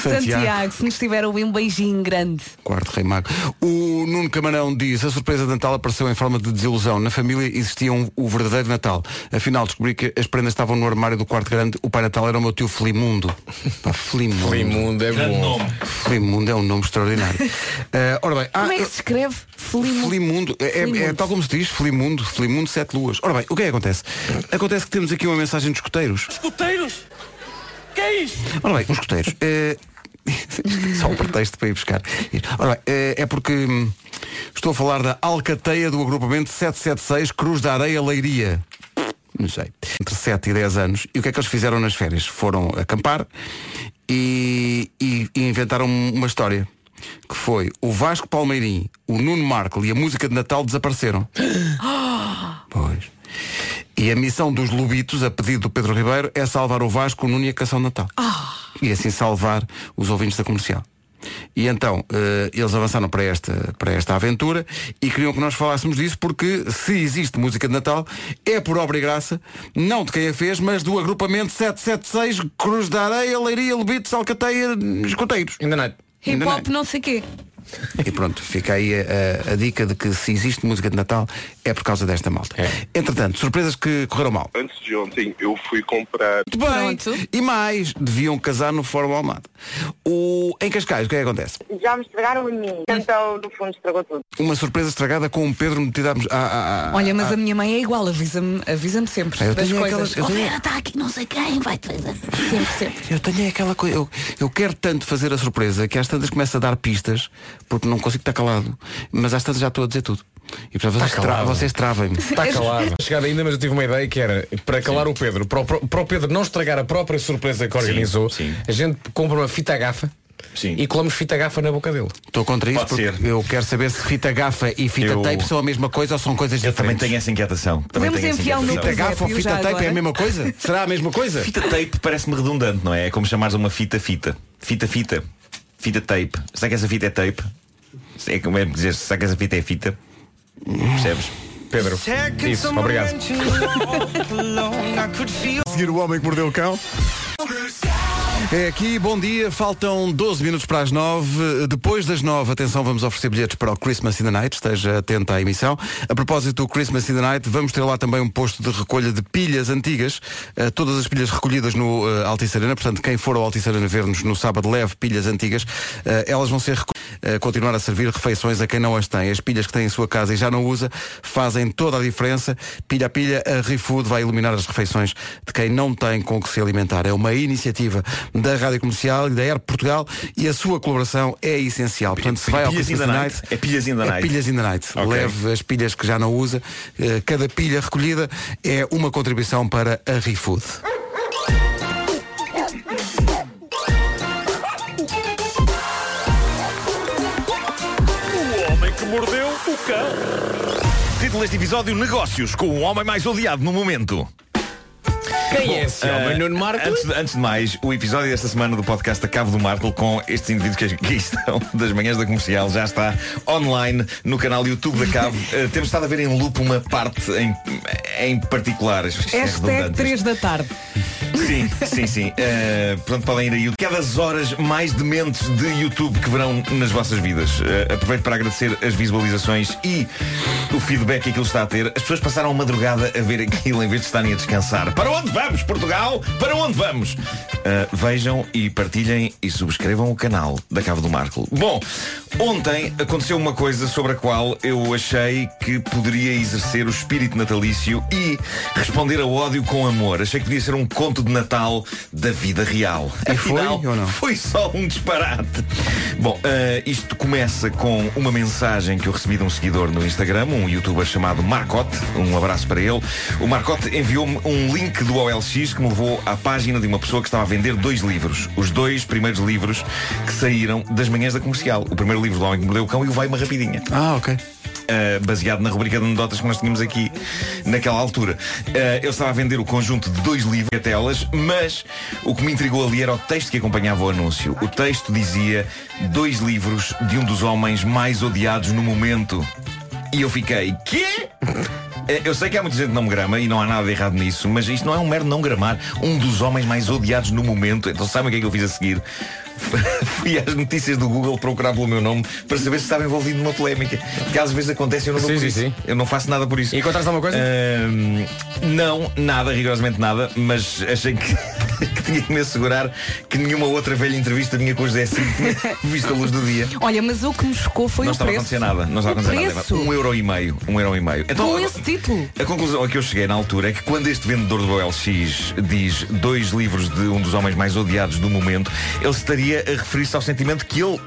Santiago. Santiago, se nos tiver um beijinho grande. Quarto Rei Mago. O Nuno Camarão diz, a surpresa de Natal apareceu em forma de desilusão. Na família existia um- o verdadeiro Natal. Afinal, descobri que as prendas estavam no armário do quarto grande. O Pai Natal era o meu tio Felimundo. Pá, Felimundo. Felimundo é bom. Felimundo é um nome extraordinário. Eh, ora bem, Como é que ah, se escreve? Felimo. Felimundo, é, é- é Felimundo. tal como se diz, Felimundo, Felimundo Sete Luas. Ora bem, o que é que acontece? Acontece que temos aqui uma mensagem dos escoteiros. Escuteiros! Que é isto? Ora bem, os escoteiros. eh, Só um pretexto para ir buscar. Ora bem, eh, é porque hum, estou a falar da alcateia do agrupamento 776 Cruz da Areia Leiria. Não sei. Entre 7 e 10 anos. E o que é que eles fizeram nas férias? Foram acampar e, e- e inventaram uma história. Que foi o Vasco Palmeirim, o Nuno Marco e a música de Natal desapareceram. Pois. E a missão dos Lobitos, a pedido do Pedro Ribeiro, é salvar o Vasco, o Nuno e a Canção de Natal. E assim salvar os ouvintes da comercial. E então, eh, eles avançaram para esta, para esta aventura e queriam que nós falássemos disso porque se existe música de Natal é por obra e graça, não de quem a fez, mas do agrupamento 776 Cruz da Areia, Leiria, Lobitos, Alcateia, Escoteiros. Ainda não. Hip Ainda não é. hop não sei quê. E pronto, fica aí a, a- a dica de que se existe música de Natal é por causa desta malta. É. Entretanto, surpresas que correram mal. Antes de ontem eu fui comprar Muito bem. Pronto. E mais, deviam casar no Fórum Almada. O... Em Cascais, o que é que acontece? Já me estragaram a mim. Então, no fundo, estragou tudo. Uma surpresa estragada com o Pedro metido a... a, a- a- Olha, mas a minha mãe é igual, avisa-me avisa sempre eu das tenho coisas. aquelas- eu Oh, tenho- está aqui não sei quem, vai te fazer. Sempre, sempre. Eu tenho aquela coisa, eu, eu quero tanto fazer a surpresa que às tantas começo a dar pistas porque não consigo estar calado, mas às tantas já estou a dizer tudo. E portanto vocês, tra calado. vocês travem-me. Está calado. Chegado ainda, mas eu tive uma ideia que era para calar o Pedro, para o, para o Pedro não estragar a própria surpresa que organizou, sim. a gente compra uma fita gafa Sim. e colamos fita gafa na boca dele. Estou contra isso Pode porque ser. eu quero saber se fita gafa e fita Eu- tape são a mesma coisa ou são coisas Eu diferentes. também tenho essa inquietação. Também Podemos tenho essa enfiar o meu inquietação. Fita gafa ou fita tape é a agora? mesma coisa? Será a mesma coisa? Fita tape parece-me redundante, não é? É como chamares uma fita fita. Fita fita. Fita tape. Será que essa fita é tape? É como é dizer, será que essa fita é fita? Percebes? Pedro, isso, obrigado. Seguir o homem que mordeu o cão. É aqui, bom dia, faltam 12 minutos para as 9. Depois das 9, atenção, vamos oferecer bilhetes para o Christmas in the Night, esteja atento à emissão. A propósito do Christmas in the Night, vamos ter lá também um posto de recolha de pilhas antigas, eh, todas as pilhas recolhidas no uh, Altice Arena, portanto, quem for ao Altice Arena ver-nos no sábado leve pilhas antigas, eh, elas vão ser recolhidas. Eh, continuar a servir refeições a quem não as tem. As pilhas que tem em sua casa e já não usa fazem toda a diferença. Pilha a pilha, a ReFood vai iluminar as refeições de quem não tem com que se alimentar. É uma iniciativa da Rádio Comercial e da Air Portugal e a sua colaboração é essencial. Portanto, se vai ao Pilhas in the Night, night. É pilhas in the é night. pilhas in the night. Ok. Leve as pilhas que já não usa. Eh, Cada pilha recolhida é uma contribuição para a ReFood. Título deste episódio: Negócios com o homem mais odiado no momento. Quem é esse homem, eh, Nuno Marco? Antes, de- antes de mais, o episódio desta semana do podcast da Cabo do Marco com estes indivíduos que aqui estão das manhãs da comercial já está online no canal YouTube da Cabo. Eh, temos estado a ver em loop uma parte em, em particular. Isto é Hashtag redundante. 3 da tarde. Sim, sim, sim. Uh, portanto, podem ir a YouTube. Cada das horas mais dementes de YouTube que verão nas vossas vidas. Aproveito para agradecer as visualizações e o feedback que aquilo está a ter. As pessoas passaram a madrugada a ver aquilo em vez de estarem a descansar. Para onde vamos, Portugal? Para onde vamos? Uh, vejam e partilhem e subscrevam o canal da Cave do Marco. Bom, ontem aconteceu uma coisa sobre a qual eu achei que poderia exercer o espírito natalício e responder a ódio com amor. Achei que podia ser um conto de Natal da vida real. E foi Afinal, ou não? Foi só um disparate. Bom, eh, isto começa com uma mensagem que eu recebi de um seguidor no Instagram, um youtuber chamado Marcote. Um abraço para ele. O Marcote enviou-me um link do OLX que me levou à página de uma pessoa que estava a vender dois livros. Os dois primeiros livros que saíram das manhãs da comercial. O primeiro livro do Homem que Mordeu o Cão e o Vai Uma Rapidinha. Ah, ok. Uh, baseado na rubrica de anedotas que nós tínhamos aqui naquela altura. Uh, ele estava a vender o conjunto de dois livros a telas, mas o que me intrigou ali era o texto que acompanhava o anúncio. O texto dizia dois livros de um dos homens mais odiados no momento. E eu fiquei, quê? Eh, Eu sei que há muita gente que não me grama e não há nada de errado nisso, mas isto não é um mero não gramar. Um dos homens mais odiados no momento. Então sabem o que é que eu fiz a seguir? Fui às notícias do Google procurar pelo meu nome para saber se estava envolvido numa polémica. Que às vezes acontece e eu não Sim, por sim, isso. sim. Eu não faço nada por isso. E encontraste alguma coisa? Ahm, não, nada, rigorosamente nada, mas achei que, que tinha que me assegurar que nenhuma outra velha entrevista minha com o José Cid tinha visto a luz do dia. Olha, mas o que me chocou foi não o estava a preço. acontecer nada. Não estava a acontecer preço? nada. Um euro e meio. Um euro e meio. Então, Com esse título. a conclusão a que eu cheguei na altura é que quando este vendedor do OLX diz dois livros de um dos homens mais odiados do momento, ele estaria a referir-se ao sentimento que ele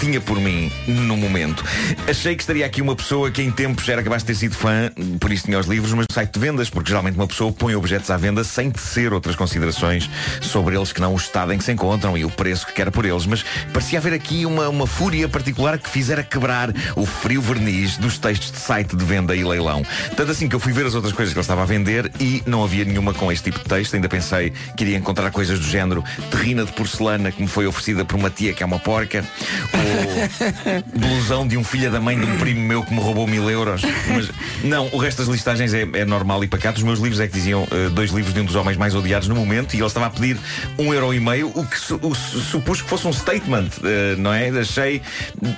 tinha por mim no momento. Achei que estaria aqui uma pessoa que em tempos era capaz de ter sido fã, por isso tinha os livros, mas no site de vendas, porque geralmente uma pessoa põe objetos à venda sem tecer outras considerações sobre eles que não o estado em que se encontram e o preço que quer por eles. Mas parecia haver aqui uma, uma fúria particular que fizera quebrar o frio verniz dos textos de site de venda e leilão. Tanto assim que eu fui ver as outras coisas que ele estava a vender e não havia nenhuma com este tipo de texto. Ainda pensei que iria encontrar coisas do género terrina de porcelana que me foi oferecida por uma tia que é uma porca, ou blusão de um filho da mãe de um primo meu que me roubou mil euros. Mas não, o resto das listagens é, é normal e pacato. Os meus livros é que diziam eh, dois livros de um dos homens mais odiados no momento e ele estava a pedir um euro e meio, o que su- o su- supus que fosse um statement, eh, não é? Achei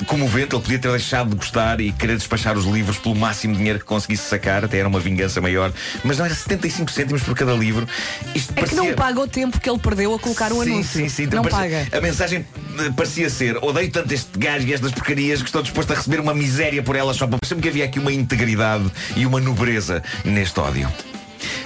comovente, ele podia ter deixado de gostar e querer despachar os livros pelo máximo dinheiro que conseguisse sacar, até era uma vingança maior, mas não era 75 cêntimos por cada livro. Isto É que não parecia- paga o tempo que ele perdeu a colocar o sim, anúncio. Sim, sim, não parecia- paga. A mensagem eh, parecia ser odeio tanto este gajo e estas porcarias que estou disposto a receber uma miséria por elas só para sempre que havia aqui uma integridade e uma nobreza neste ódio.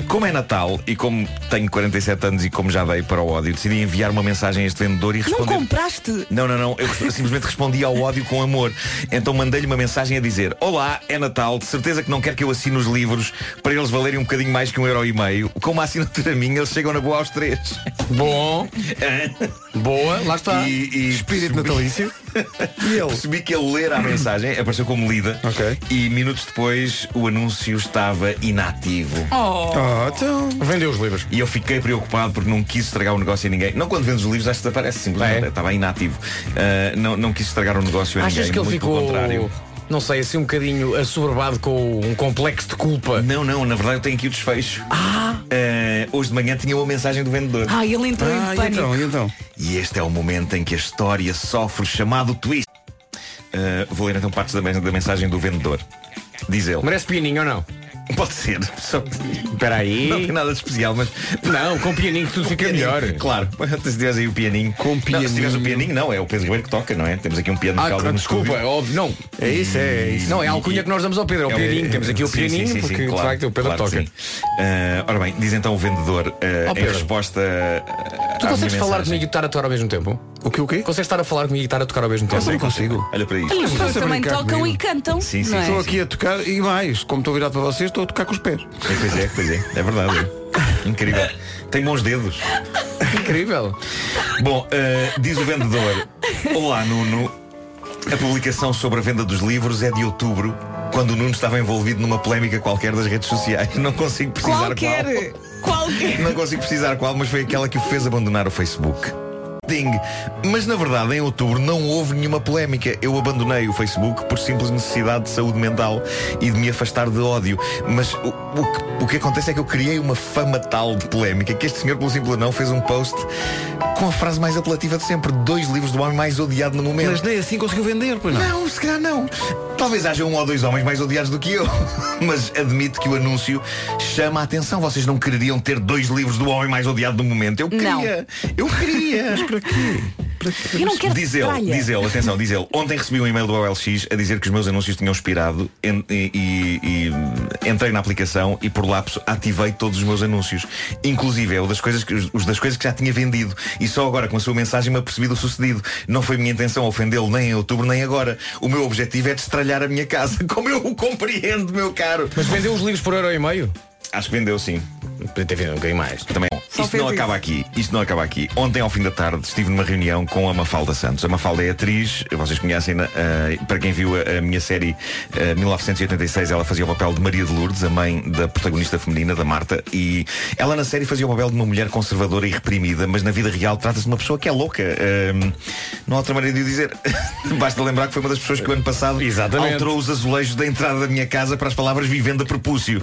Como é Natal e como tenho 47 anos e como já dei para o ódio, decidi enviar uma mensagem a este vendedor e Não responder. compraste? Não, não, não. Eu simplesmente respondi ao ódio com amor. Então mandei-lhe uma mensagem a dizer Olá, é Natal, de certeza que não quer que eu assine os livros para eles valerem um bocadinho mais que um euro e meio. Com uma assinatura minha, eles chegam na boa aos três. Bom, boa, lá está. E, e Espírito percebi- natalício. E ele? Percebi que ele ler a mensagem apareceu como lida. Ok. E minutos depois o anúncio estava inativo. Oh. Oh, então. Vendeu os livros. E eu fiquei preocupado porque não quis estragar o negócio a ninguém. Não quando vendes os livros, acho que desaparece simplesmente. É. Estava inativo. Ah, não, não quis estragar o negócio a Achas ninguém. que ele muito pelo ficou, contrário. Não sei, assim um bocadinho assoberbado com um complexo de culpa? Não, não, na verdade eu tenho aqui o desfecho. Ah. hoje de manhã tinha uma mensagem do vendedor. Ah, ele entrou Ah, em e pânico. então, e então? E este é o momento em que a história sofre o chamado twist. Ah, vou ler então partes da mensagem do vendedor. Diz ele. Merece pianinho ou não? Pode ser. Só... Espera aí. Não tem nada de especial, mas. Não, com pianinho que tudo fica pianinho, melhor. Claro. Se tiveres aí o pianinho. Com Não, se tiveres o pianinho. pianinho, não, é o Pedro Ribeiro que toca, não é? Temos aqui um piano Ah, musical dentro do desculpa, óbvio, não. É isso, é isso. Não, é a alcunha que nós damos ao Pedro, é o pianinho. Temos aqui o Sim, pianinho, sim, sim, porque sim, de claro, facto o Pedro claro que toca. sim. Ah, ora bem, diz então o vendedor ah, Ó, em Pedro. resposta. Tu à consegues minha falar comigo e estar a tocar ao mesmo tempo? O que o quê? Consegues estar a falar comigo e estar a tocar ao mesmo tempo? Não consigo. Olha para isto. As pessoas Estás a também tocam e cantam. Sim, sim, é? Estou aqui a tocar e mais, como estou virado para vocês, estou a tocar com os pés. É, pois é, pois é, é verdade. Incrível. Tem bons dedos. Incrível. Bom, eh, diz o vendedor Olá Nuno A publicação sobre a venda dos livros é de outubro Quando o Nuno estava envolvido numa polémica qualquer das redes sociais Não consigo precisar Qualquer. Qualquer. qual Não consigo precisar qual Mas foi aquela que o fez abandonar o Facebook Ding. Mas na verdade em outubro não houve nenhuma polémica Eu abandonei o Facebook por simples necessidade de saúde mental E de me afastar de ódio Mas o, o que, o que acontece é que eu criei uma fama tal de polémica Que este senhor pelo simples não fez um post Com a frase mais apelativa de sempre Dois livros do homem mais odiado no momento Mas nem assim conseguiu vender, pois não. não, se calhar não. Talvez haja um ou dois homens mais odiados do que eu. Mas admito que o anúncio chama a atenção. Vocês não quereriam ter dois livros do homem mais odiado do momento? Eu Não. queria. Eu queria. Mas para quê? Eu não quero Diz ele, tralha. diz ele, atenção, diz ele. Ontem recebi um e-mail do OLX a dizer que os meus anúncios tinham expirado en- e, e- e entrei na aplicação e por lapso ativei todos os meus anúncios. Inclusive é o das coisas que, os das coisas que já tinha vendido. E só agora com a sua mensagem me apercebi do sucedido. Não foi minha intenção ofendê-lo nem em outubro nem agora. O meu objetivo é destralhar a minha casa Como eu o compreendo, meu caro. Mas vendeu os livros por euro e meio? Acho que vendeu sim Podia ter vendido um bocadinho mais. também. Só Isto não isso. acaba aqui. Isto não acaba aqui. Ontem, ao fim da tarde, estive numa reunião com a Mafalda Santos. A Mafalda é atriz, vocês conhecem, eh, para quem viu a, a minha série eh, 1986, ela fazia o papel de Maria de Lourdes, a mãe da protagonista feminina, da Marta, e ela na série fazia o papel de uma mulher conservadora e reprimida, mas na vida real trata-se de uma pessoa que é louca. Eh, não há outra maneira de o dizer. Basta lembrar que foi uma das pessoas que o ano passado Exatamente. alterou os azulejos da entrada da minha casa para as palavras vivenda propúcio.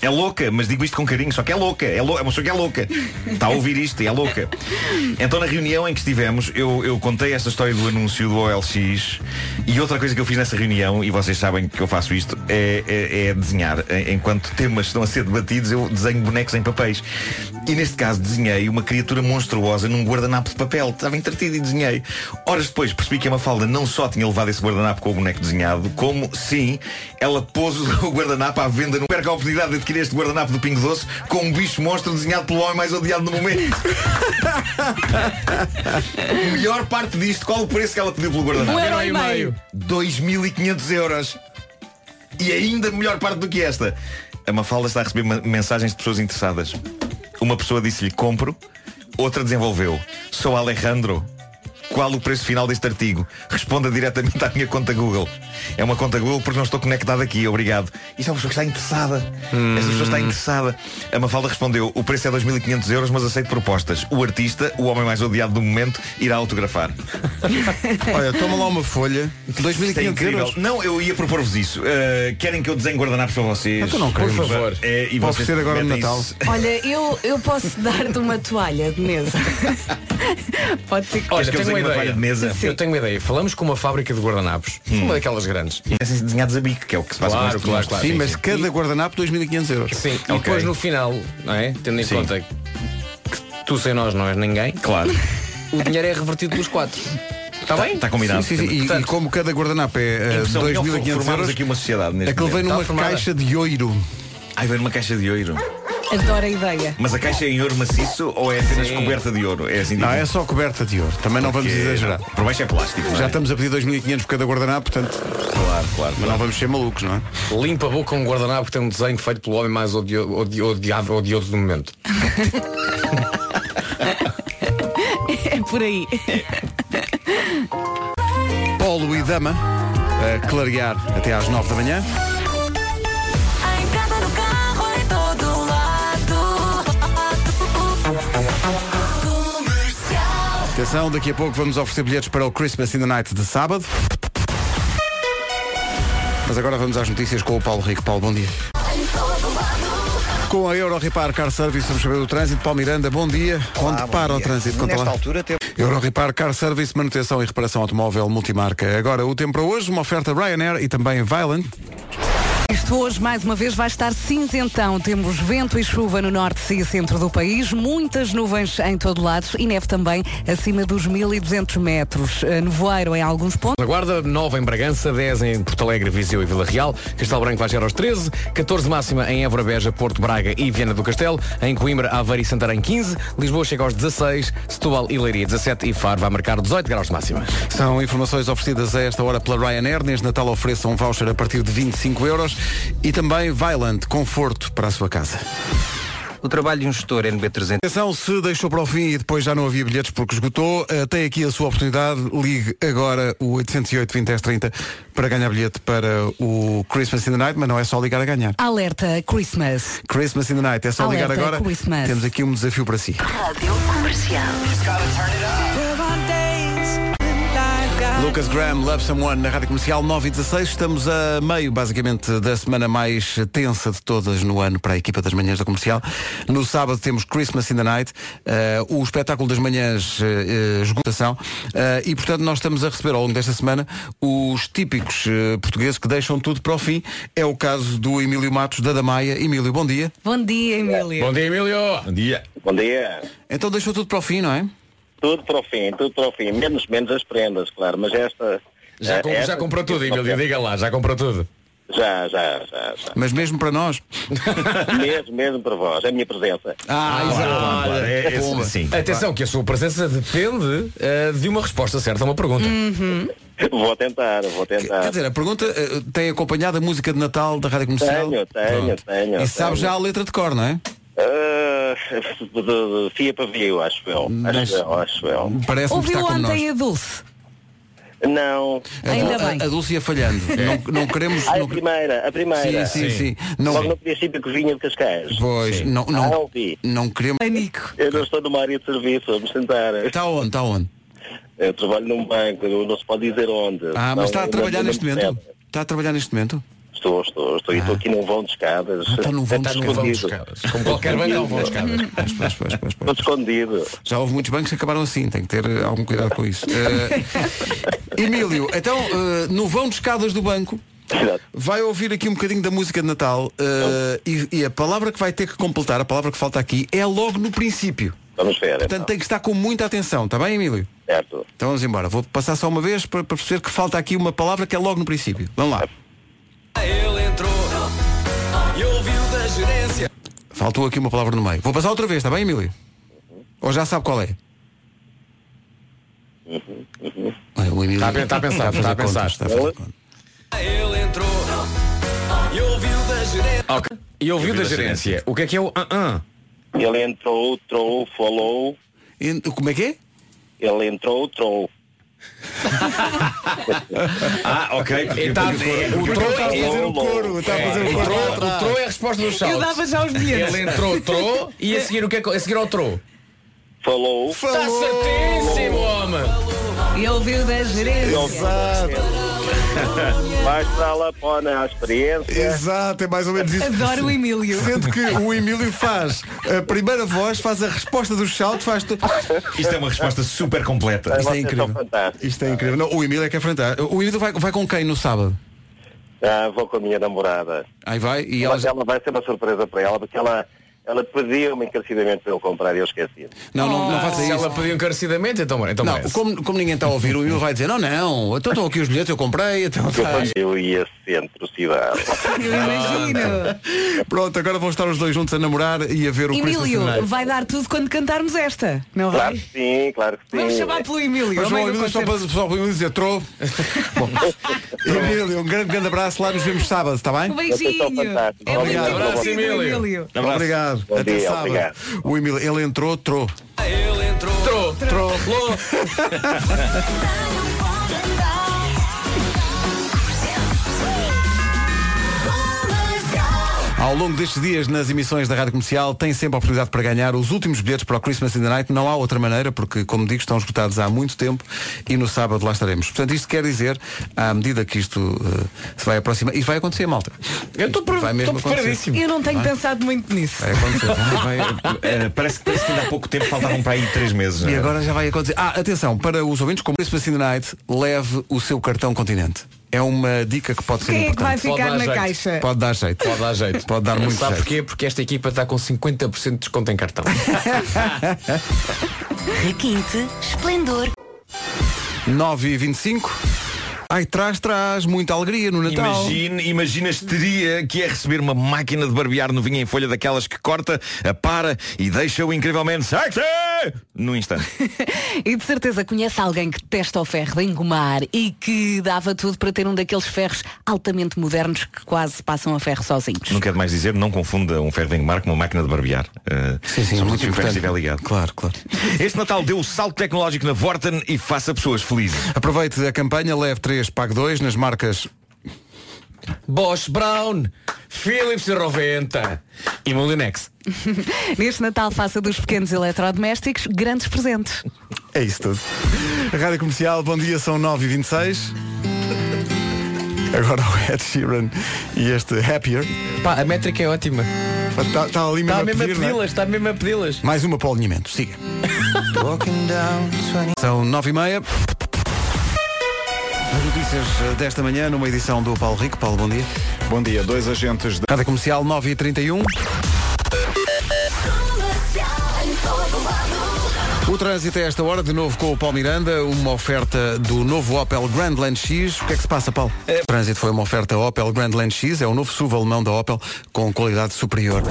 É louca, mas digo isto com carinho, só que é louca, é, lou- é uma pessoa que é louca. Está a ouvir isto e é louca. Então na reunião em que estivemos, eu, eu contei esta história do anúncio do OLX e outra coisa que eu fiz nessa reunião, e vocês sabem que eu faço isto, é, é- é desenhar. Enquanto temas estão a ser debatidos, eu desenho bonecos em papéis. E neste caso desenhei uma criatura monstruosa num guardanapo de papel. Estava entretido e desenhei. Horas depois percebi que a Mafalda não só tinha levado esse guardanapo com o boneco desenhado, como sim, ela pôs o guardanapo à venda. Não perca a oportunidade de adquirir este guardanapo do Pingo Doce com um bicho monstro desenhado pelo homem mais odiado no momento. Melhor parte disto, qual o preço que ela pediu pelo guardanapo? Um euro e meio. 2.500 euros. E ainda melhor parte do que esta. A Mafalda está a receber mensagens de pessoas interessadas. Uma pessoa disse-lhe compro, outra desenvolveu. Sou Alejandro. Qual o preço final deste artigo? Responda diretamente à minha conta Google. É uma conta Google porque não estou conectado aqui, obrigado. Isto é uma pessoa que está interessada. Esta pessoa está interessada. A Mafalda respondeu, o preço é 2.500 euros, mas aceito propostas. O artista, o homem mais odiado do momento, irá autografar. Olha, toma lá uma folha, Isto é 2.500 incrível. euros. Não, eu ia propor-vos isso. Uh, querem que eu desenhe guardanapos para vocês? Então não Por queremos. favor. É, e Pode vocês ser agora no Natal. isso- Olha, eu, eu posso dar-te uma toalha de mesa. Pode ser que. Olha, tenho uma ideia. de mesa? Eu tenho uma ideia. Falamos com uma fábrica de guardanapos. Uma daquelas grandes. E essem desenhados a bico, que é o que se passa Claro, este claro, claro. Sim, mas sim. cada guardanapo 2.500 euros. Sim, e Ok. depois no final, não é? Tendo em Sim. conta que tu sem nós não és ninguém, Claro. o dinheiro é revertido pelos quatro. Está bem? Está combinado. Sim, sim, sim. E, Portanto, e como cada guardanapo é uh, Impressão minha, 2.500 formamos euros, aqui uma sociedade neste aquele vem numa formada. caixa de ouro. Ai, vem numa caixa de ouro. Adoro a ideia. Mas a caixa é em ouro maciço ou é apenas Sim. coberta de ouro? É assim Não, é só coberta de ouro. Também não vamos exagerar. Por baixo é plástico. não é? Já estamos a pedir 2.500 por cada guardanapo, portanto, Claro, claro. mas não vamos ser malucos, não é? Limpa a boca com um guardanapo que tem um desenho feito pelo homem mais odio- odi- odiado, odioso do momento. É por aí. Polo e Dama, a clarear até às 9 da manhã. Atenção, daqui a pouco vamos oferecer bilhetes para o Christmas in the Night de sábado. Mas agora vamos às notícias com o Paulo Rico. Paulo, bom dia. Com a Euro Repar Car Service, vamos saber do trânsito. Paulo Miranda, bom dia. Olá, Onde bom para o dia. trânsito? Conta Nesta lá. altura temos Euro Repar Car Service, manutenção e reparação automóvel multimarca. Agora o tempo para hoje, uma oferta Ryanair e também Violent. Isto hoje, mais uma vez, vai estar cinzentão. Temos vento e chuva no norte e centro do país, muitas nuvens em todo lado e neve também acima dos 1200 metros. Eh, Nevoeiro em alguns pontos. Na Guarda, 9 em Bragança, 10 em Porto Alegre, Viseu e Vila Real. Castelo Branco vai chegar aos 13, 14 máxima em Évora, Beja, Porto Braga e Viana do Castelo. Em Coimbra, Aveiro e Santarém 15. Lisboa chega aos 16, Setúbal e Leiria 17 e Faro vai marcar 18 graus de máxima. São informações oferecidas a esta hora pela Ryanair. Neste Natal ofereçam um voucher a partir de 25 euros e também Vailand, conforto para a sua casa. O trabalho de um gestor NB300. Atenção, se deixou para o fim e depois já não havia bilhetes porque esgotou, eh, tem aqui a sua oportunidade. Ligue agora o 808 20 10 30 para ganhar bilhete para o Christmas in the Night, mas não é só ligar a ganhar. Alerta Christmas. Christmas in the Night, é só ligar Alerta agora. Christmas. Temos aqui um desafio para si. Rádio Comercial. Lucas Graham, Love Someone na Rádio Comercial 9 e 16. Estamos a meio, basicamente, da semana mais tensa de todas no ano para a equipa das manhãs da comercial. No sábado temos Christmas in the Night, eh, o espetáculo das manhãs eh, eh, esgotação. eh, e, portanto, nós estamos a receber ao longo desta semana os típicos portugueses que deixam tudo para o fim. É o caso do Emílio Matos da Damaia. Emílio, bom dia. Bom dia, Emílio. dia, Emílio. Bom dia. Bom dia. Então deixou tudo para o fim, não é? Tudo para o fim, tudo para o fim. Menos, menos as prendas, claro. Mas esta. Já, eh, com- esta- já comprou tudo, Emílio, diga lá, já comprou tudo. Já, já, já, já. Mas mesmo para nós. mesmo, mesmo para vós. É a minha presença. Ah, exato. claro, é- é assim. Atenção, que a sua presença depende eh, de uma resposta certa a uma pergunta. Vou tentar, vou tentar. Quer dizer, a pergunta eh, tem acompanhado a música de Natal da Rádio Comercial? Tenho, tenho, Pronto. tenho, E sabe já a letra de cor, não é? Ah, de, de fia para viu, acho eu. Mas- Acho eu, acho eu. Ouviu ontem a Dulce? Não. A, Ainda a- bem. a Dulce ia falhando. Não, não queremos. Ah, a não- primeira, a primeira. Sim, sim, sim. Não, Logo no princípio que vinha de Cascais. Pois, não, Ah, não, ouvi. não queremos. Pânico. Eu não estou numa área de serviço, vamos sentar. Está onde? Está onde? Eu trabalho num banco, não se pode dizer onde. Ah, mas está a trabalhar não- neste não momento? Está a trabalhar neste momento? Estou, estou, estou. E estou aqui num vão de escadas. Ah, está num vão de Está escadas. escondido. Como qualquer banco, há um vão de escadas. Pois, pois, pois, pois, pois. Estou escondido. Já houve muitos bancos que acabaram assim, tem que ter eh, algum cuidado com isso. Eh, Emílio, então, eh, no vão de escadas do banco, Exato. vai ouvir aqui um bocadinho da música de Natal eh, e, e a palavra que vai ter que completar, a palavra que falta aqui, é logo no princípio. Vamos ver. Portanto, então. tem que estar com muita atenção, está bem, Emílio? Certo. Então vamos embora. Vou passar só uma vez para, para perceber que falta aqui uma palavra que é logo no princípio. Vamos lá. Ele entrou e ouviu da gerência. Faltou aqui uma palavra no meio. Vou passar outra vez, está bem, Emílio? Ou já sabe qual é? Olha, o Emílio Está a está a pensar, está a pensar. está a fazer contas. Ele entrou e ouviu da gerência. Ok. E ouviu da gerência. O que é que é o ah, Ele entrou, trou, falou. E- Como é que é? Ele entrou, trou. Ah, ok. porque- é, o tro Está a fazer o coro, está a fazer o coro. o tro é a resposta do shout. Eu dava já os bilhetes. Ele entrou, tro e a seguir o que é que- a seguir ao tro. Falou. Está certíssimo, homem. E ouviu da gerência. Vais para a Lapona à experiência. Exato, é mais ou menos isso. Adoro o Emílio. Sendo que o Emílio faz a primeira voz, faz a resposta do shout, faz tudo. Isto é uma resposta super completa. Isto é incrível. Isto é incrível. Não, o Emílio é que é fantástico. O Emílio vai, vai com quem no sábado? Ah, vou com a minha namorada. Aí vai e ela ela vai ser uma surpresa para ela, porque ela, ela pediu-me encarecidamente para eu comprar e eu esqueci. Não, não, não faça Se isso. ela pediu encarecidamente, então, então Não, merece. como, como ninguém está a ouvir, o Emílio vai dizer, não, não, então estão aqui os bilhetes, eu comprei, então tá. Eu ia centro-cidade. Eu imagino. Pronto, agora vão estar os dois juntos a namorar e a ver o Christmas Emílio, Night. vai dar tudo quando cantarmos esta, não Claro vai? que sim, claro que sim. Vamos chamar pelo Emílio. Mas ao o meio do Emílio só concerto. para, só para o Emílio dizer trou. Bom, Emílio, um grande, grande abraço, lá nos vemos sábado, está bem? Um Vocês são beijinho. fantásticos. É muito Obrigado. Abraço, Emílio. Emílio. Obrigado. Bom Até dia, sábado. obrigado. O Emílio, ele entrou, trou. Ele entrou. Tro. Trou. Ao longo destes dias nas emissões da Rádio Comercial tem sempre a oportunidade para ganhar os últimos bilhetes para o Christmas in the Night. Não há outra maneira, porque, como digo, estão esgotados há muito tempo e no sábado lá estaremos. Portanto, isto quer dizer, à medida que isto eh, se vai aproximar, isto vai acontecer, malta. Eu estou preparadíssimo. Eu não tenho pensado muito nisso. Vai acontecer. Vai- vai- Eh, parece, parece que ainda há pouco tempo faltavam para aí três meses. E é? agora já vai acontecer. Ah, atenção, para os ouvintes, como Christmas in the Night, leve o seu cartão continente. É uma dica que pode ser Quem é que vai importante. ficar Pode dar na jeito. caixa? Pode dar jeito. Pode dar jeito. Pode dar muito Sabe jeito. porquê? Porque esta equipa está com 50% de desconto em cartão. Requinte, esplendor. 9 e 25 Ai, traz, traz muita alegria no Natal. Imagine, imagina a histeria que é receber uma máquina de barbear novinha em folha daquelas que corta, apara e deixa-o incrivelmente sexy no instante. E de certeza conhece alguém que testa o ferro de engomar e que dava tudo para ter um daqueles ferros altamente modernos que quase passam a ferro sozinhos. Não quero mais dizer, não confunda um ferro de engomar com uma máquina de barbear. Uh, Sim, sim, é muito se o ferro estiver ligado. Claro, claro. Este Natal deu o salto tecnológico na Vorten e faça pessoas felizes. Aproveite a campanha, leve 3, pague 2 nas marcas Bosch Brown, Philips 90 e Molinex. Neste Natal faça dos pequenos eletrodomésticos grandes presentes. É isso tudo. Rádio Comercial, bom dia, são 9 e 26 Agora o Ed Sheeran e este Happier. Pá, a métrica é ótima. Está, está ali mesmo Está a mesmo a é? pedi-las, está mesmo a pedi-las. Mais uma para o alinhamento, siga. São 9 e meia. As notícias eh, desta manhã numa edição do Paulo Rico. Paulo, bom dia. Bom dia, dois agentes da Rádio Comercial 9 e 31 O trânsito é esta hora, de novo com o Paulo Miranda, uma oferta do novo Opel Grandland X. O que é que se passa, Paulo? O trânsito foi uma oferta Opel Grandland X, é o novo SUV alemão da Opel com qualidade superior.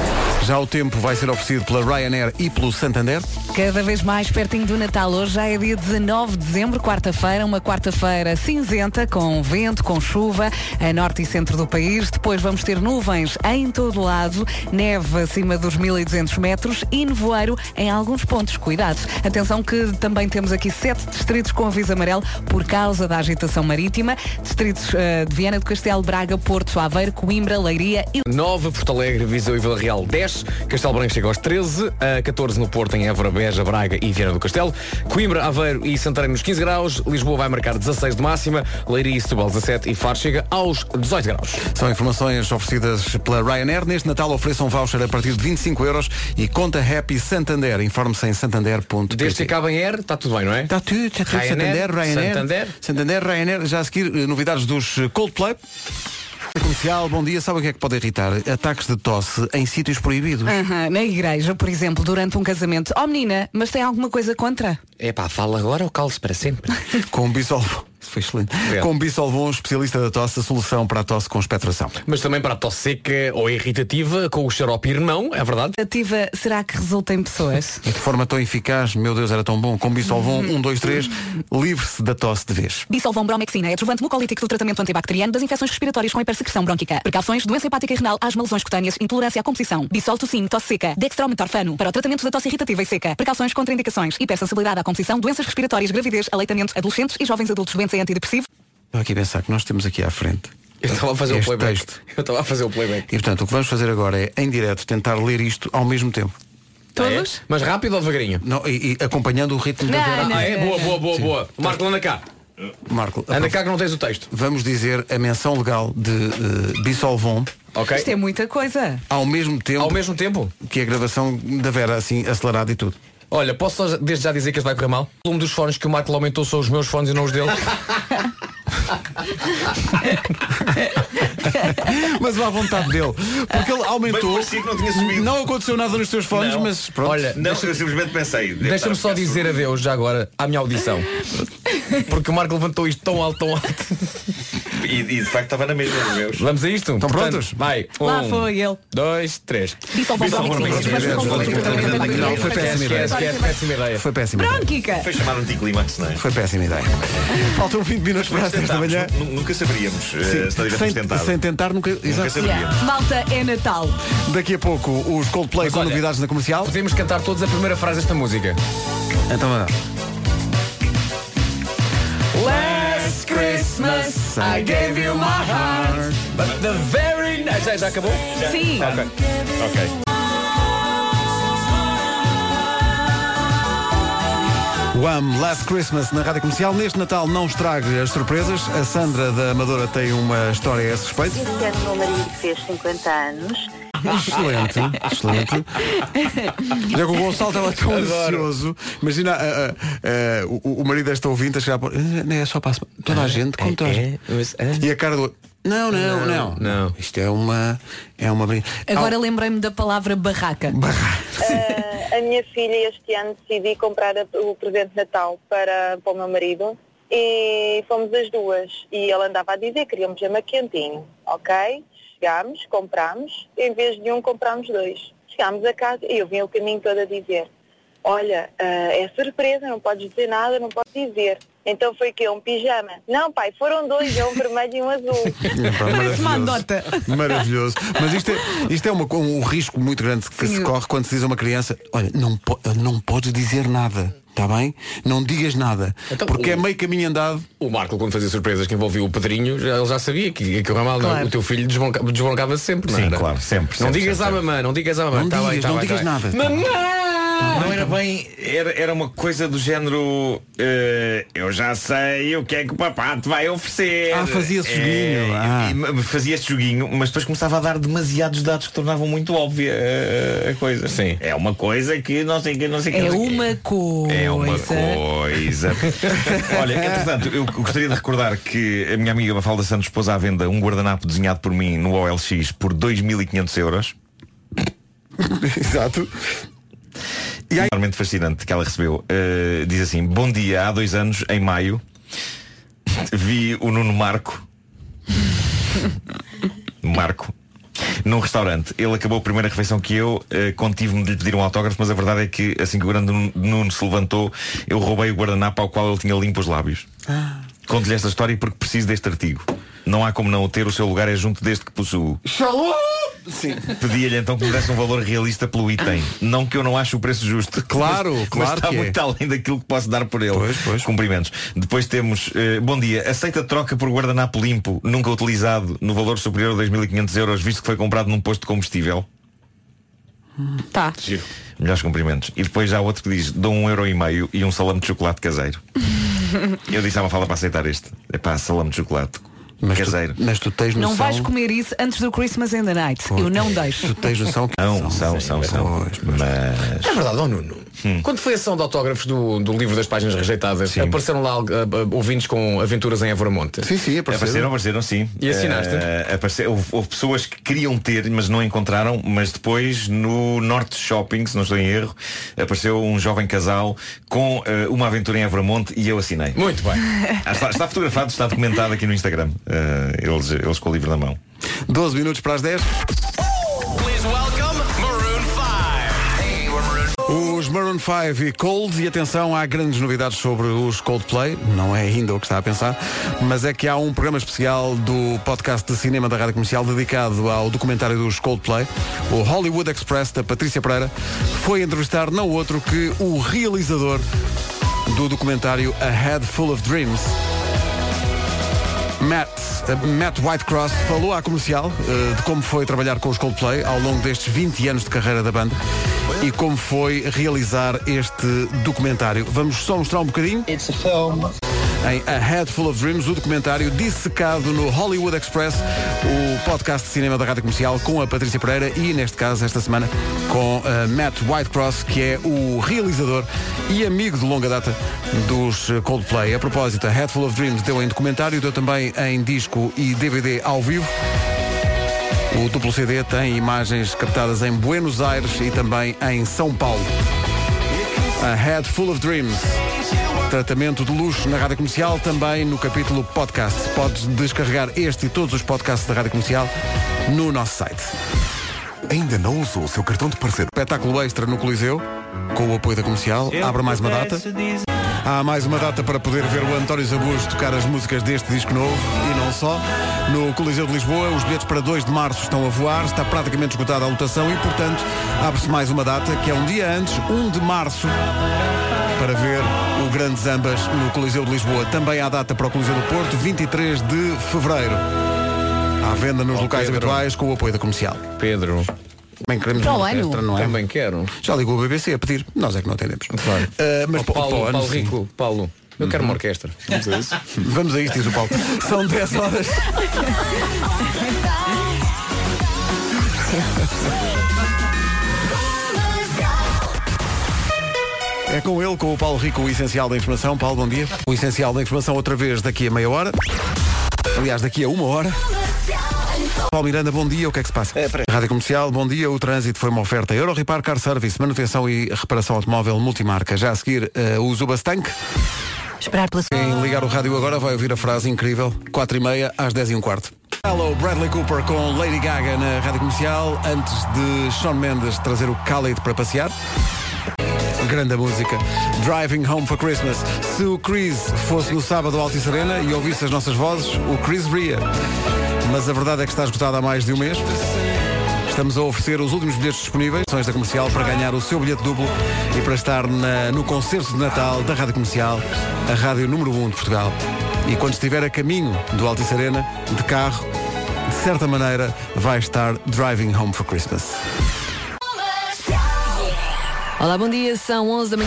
Já o tempo vai ser oferecido pela Ryanair e pelo Santander. Cada vez mais pertinho do Natal. Hoje já é dia 19 de dezembro, quarta-feira, uma quarta-feira cinzenta, com vento, com chuva, a norte e centro do país. Depois vamos ter nuvens em todo lado, neve acima dos 1200 metros e nevoeiro em alguns pontos. Cuidado. Atenção que também temos aqui sete distritos com aviso amarelo por causa da agitação marítima. Distritos eh, de Viana do Castelo, Braga, Porto, Aveiro, Coimbra, Leiria e 9, Porto Alegre, Viseu e Vila Real 10, Castelo Branco chega aos 13, a 14 no Porto, em Évora, Beja, Braga e Viana do Castelo, Coimbra, Aveiro e Santarém nos 15 graus, Lisboa vai marcar 16 de máxima, Leiria e Setúbal 17 e Faro chega aos 18 graus. São informações oferecidas pela Ryanair. Neste Natal ofereçam um voucher a partir de 25 euros e conta Happy Santander. Informe-se em santander.pt. Desde que acaba em R, está tudo bem, não é? Está tudo, está tudo. Ryanair, Santander, Ryanair. Santander. Santander, Ryanair. Já a seguir, eh, novidades dos eh, Coldplay. Comercial, bom dia. Sabe o que é que pode irritar? Ataques de tosse em sítios proibidos. Aham, na igreja, por exemplo, durante um casamento. Oh menina, mas tem alguma coisa contra? É pá, fala agora ou cale-se para sempre. Com Bisolvon. Isso foi excelente. É. Com Bisolvon, especialista da tosse, a solução para a tosse com expectoração. Mas também para a tosse seca ou irritativa, com o xarope irmão, é verdade? Ativa, será que resulta em pessoas? E de forma tão eficaz, meu Deus, era tão bom. Com Bisolvon, Uhum. 1, 2, 3, livre-se da tosse de vez. Bisolvão bromexina é adjuvante mucolítico do tratamento antibacteriano das infecções respiratórias com hipersecreção brônquica. Precauções, doença hepática e renal, asma, lesões cutâneas, intolerância à composição. Bisol tossine, tosse seca. Dextrometorfano. Para o tratamento da tosse irritativa e seca. Precauções contra indicações. Hipersensibilidade à composição, doenças respiratórias, gravidez, aleitamento, adolescentes e jovens adultos doentes em antidepressivo. Estou aqui a pensar que nós temos aqui à frente. Eu estava a fazer o playback. texto. Eu estava a fazer o playback. E portanto, o que vamos fazer agora é, em direto, tentar ler isto ao mesmo tempo. Todos? Mas rápido ou devagarinho? Não, e, e acompanhando o ritmo da Não, Vera. não. Ah, é? Boa, boa, boa, boa. Marco, anda cá. Marco, Anda cá que não tens o texto. vamos dizer a menção legal de uh, Bisolvon Ok? Isto é muita coisa. ao mesmo tempo Ao mesmo tempo? que a gravação da Vera, assim, acelerada e tudo. Olha, posso desde já dizer que isto vai correr mal? Um dos fones que o Marco aumentou são os meus fones e não os dele. Mas vá à vontade dele. Porque ele aumentou. não tinha subido. Não aconteceu nada nos teus fones, Não. mas pronto. Olha, Não, eu simplesmente pensei. deixa-me só dizer surdo. adeus já agora à minha audição. Porque o Marco levantou isto tão alto, tão alto. E, e de facto estava na mesma dos meus. Vamos a isto? Estão Portanto, prontos? Vai. Lá um, foi ele. Dois, três. Foi péssima ideia. Foi péssima ideia. Foi chamar anticlimax, não é? Foi péssima ideia. Faltam 20 minutos para as 10 da Tentámos, manhã. nu- Nunca saberíamos eh, se não tivéssemos sem, tentado. sem tentar, nunca. Nunca saberíamos. Malta, é Natal. Daqui a pouco os Coldplay Mas com olha, novidades na comercial. Podemos cantar todos a primeira frase desta música. Então vá. Last Christmas I gave you my heart But the very night... Já, já acabou? Sim. Ok. Ok. Wham! Last Christmas na Rádio Comercial. Neste Natal não estrague as surpresas. A Sandra da Amadora tem uma história a esse respeito. Este ano o meu marido fez 50 anos Excelente, excelente. Já que o Gonçalo estava tão ansioso. Imagina ah, ah, ah, o, o marido desta ouvinte a chegar por. Não é só para a semana." toda a gente, com toda a gente. E a cara do. Não, não, não. Não. Isto é uma. É uma Agora lembrei-me da palavra barraca. Ah, a minha filha este ano decidi comprar a- o presente de Natal para, para o meu marido e fomos as duas. E ele andava a dizer que queríamos pijama quentinho, ok? Chegámos, comprámos, em vez de um comprámos dois. Chegámos a casa e eu vim o caminho todo a dizer, olha, ah, é surpresa, não podes dizer nada, não podes dizer. Então foi que um pijama. Não, pai, foram dois, é um vermelho e um azul. Epá, maravilhoso. Maravilhoso. Mas isto é, isto é uma, um risco muito grande que se corre quando se diz a uma criança, olha, não, po- não podes dizer nada. Está bem? Não digas nada. porque é meio caminho andado. O Marco, quando fazia surpresas que envolvia o padrinho, já- ele já sabia que, que o ramal, não é? Claro. o teu filho desbronca- desbroncava sempre, não Sim, era? claro, sempre, Não sempre, digas sempre, à mamãe, não digas à mamãe. Não Tá bem, digas, tá não bem, digas tá bem. nada. Mamãe! Não era bem, era, era uma coisa do género eh, Eu já sei o que é que o papá te vai oferecer Ah, fazia esse joguinho, ah. e- e Fazia esse joguinho Mas depois começava a dar demasiados dados Que tornavam muito óbvia eh, a coisa Sim. É uma coisa que não sei que não sei que É que. uma coisa. É uma coisa. Olha, entretanto, eu gostaria de recordar que a minha amiga Mafalda Santos pôs à venda um guardanapo desenhado por mim no OLX por 2.500 euros. Exato. E aí... Realmente fascinante que ela recebeu. Uh, diz assim, bom dia, há dois anos, em maio, vi o Nuno Marco. Marco. Num restaurante. Ele acabou a primeira refeição que eu, uh, contive-me de lhe pedir um autógrafo, mas a verdade é que assim que o grande Nuno se levantou, eu roubei o guardanapo ao qual ele tinha limpo os lábios. Conto-lhe esta história porque preciso deste artigo. Não há como não o ter, o seu lugar é junto deste que possuo. Shalom! Sim. Pedi-lhe então que me desse um valor realista pelo item. Não que eu não ache o preço justo. Claro, mas, claro Mas está que é. muito além daquilo que posso dar por ele. Cumprimentos. Depois temos, eh, bom dia, aceita troca por guardanapo limpo, nunca utilizado, no valor superior a 2.500 euros, visto que foi comprado num posto de combustível. Tá. Melhores cumprimentos. E depois já há outro que diz, dou um euro e meio e um salame de chocolate caseiro. eu disse à uma fala para aceitar este. É pá, salame de chocolate. Caseiro. mas tu tens Não vais comer isso antes do Christmas in the Night. Eu não deixo. Tu tens noção que Não, são, são, são. Mas. É verdade, ó Nuno. Quando foi a ação de autógrafos do, do livro das páginas rejeitadas, apareceram lá ah, ah, ouvintes com aventuras em Évora-Monte? Sim, sim, Apareceram, apareceram sim. E assinaste? Eh, aparece- houve, houve pessoas que queriam ter, mas não encontraram, mas depois no Norte Shopping, se não estou em erro, apareceu um jovem casal com eh, uma aventura em Evramonte e eu assinei. Muito bem. Ah, está, está fotografado, está documentado aqui no Instagram. Eh, eles, eles com o livro na mão. 12 minutos para as 10. Os Maroon 5 e Cold, e atenção, há grandes novidades sobre os Coldplay, não é ainda o que está a pensar, mas é que há um programa especial do podcast de cinema da Rádio Comercial dedicado ao documentário dos Coldplay, o Hollywood Express, da Patrícia Pereira, foi entrevistar não outro que o realizador do documentário A Head Full of Dreams. Matt, Matt Whitecross falou à comercial eh, de como foi trabalhar com os Coldplay ao longo destes 20 anos de carreira da banda e como foi realizar este documentário. Vamos só mostrar um bocadinho. Em A Head Full of Dreams, o documentário dissecado no Hollywood Express, o podcast de cinema da Rádio Comercial com a Patrícia Pereira e, neste caso, esta semana, com eh, Matt Whitecross, que é o realizador e amigo de longa data dos eh, Coldplay. A propósito, a Head Full of Dreams deu em documentário, deu também em disco e DVD ao vivo. O duplo CD tem imagens captadas em Buenos Aires e também em São Paulo. A Head Full of Dreams. Tratamento de luxo na Rádio Comercial, também no capítulo podcast. Podes descarregar este e todos os podcasts da Rádio Comercial no nosso site. Ainda não usou o seu cartão de parceiro? Espetáculo extra no Coliseu, com o apoio da comercial. Abre mais uma data. Há mais uma data para poder ver o António Zabujo tocar as músicas deste disco novo e não só. No Coliseu de Lisboa, os bilhetes para 2 de março estão a voar, está praticamente esgotada a lotação e, portanto, abre-se mais uma data, que é um dia antes, 1 de março, para ver o Grande Zambas no Coliseu de Lisboa. Também há data para o Coliseu do Porto, 23 de fevereiro. À venda nos locais Pedro. habituais com o apoio da comercial. Pedro. Também queremos para orquestra ano. Não é? Também quero. Já ligou o BBC a pedir, nós é que não atendemos. Claro. Uh, mas oh, Paulo, Paulo, Paulo Rico, Paulo. Eu quero uma uhum. orquestra. Vamos a isso. Vamos a isto, diz o Paulo. São 10 horas. É com ele, com o Paulo Rico, o essencial da informação. Paulo, bom dia. O essencial da informação outra vez daqui a meia hora. Aliás, daqui a uma hora. Paulo Miranda, bom dia, o que é que se passa? Rádio Comercial, bom dia, o trânsito foi uma oferta Euro Repar Car Service, manutenção e reparação automóvel multimarca. Já a seguir, uh, o Zubastank. Esperar pela Quem ligar o rádio agora vai ouvir a frase incrível, 4 e meia às 10 e um quarto. Hello, Bradley Cooper com Lady Gaga na Rádio Comercial, antes de Sean Mendes trazer o Khalid para passear. Grande música. Driving Home for Christmas. Se o Chris fosse no sábado ao Altice Arena e ouvisse as nossas vozes, o Chris ria. Mas a verdade é que está esgotado há mais de um mês. Estamos a oferecer os últimos bilhetes disponíveis, são da comercial, para ganhar o seu bilhete duplo e para estar na- no concerto de Natal da Rádio Comercial, a rádio número 1 de Portugal. E quando estiver a caminho do Altice Arena, de carro, de certa maneira, vai estar Driving Home for Christmas. Olá, bom dia. São 11 da manhã.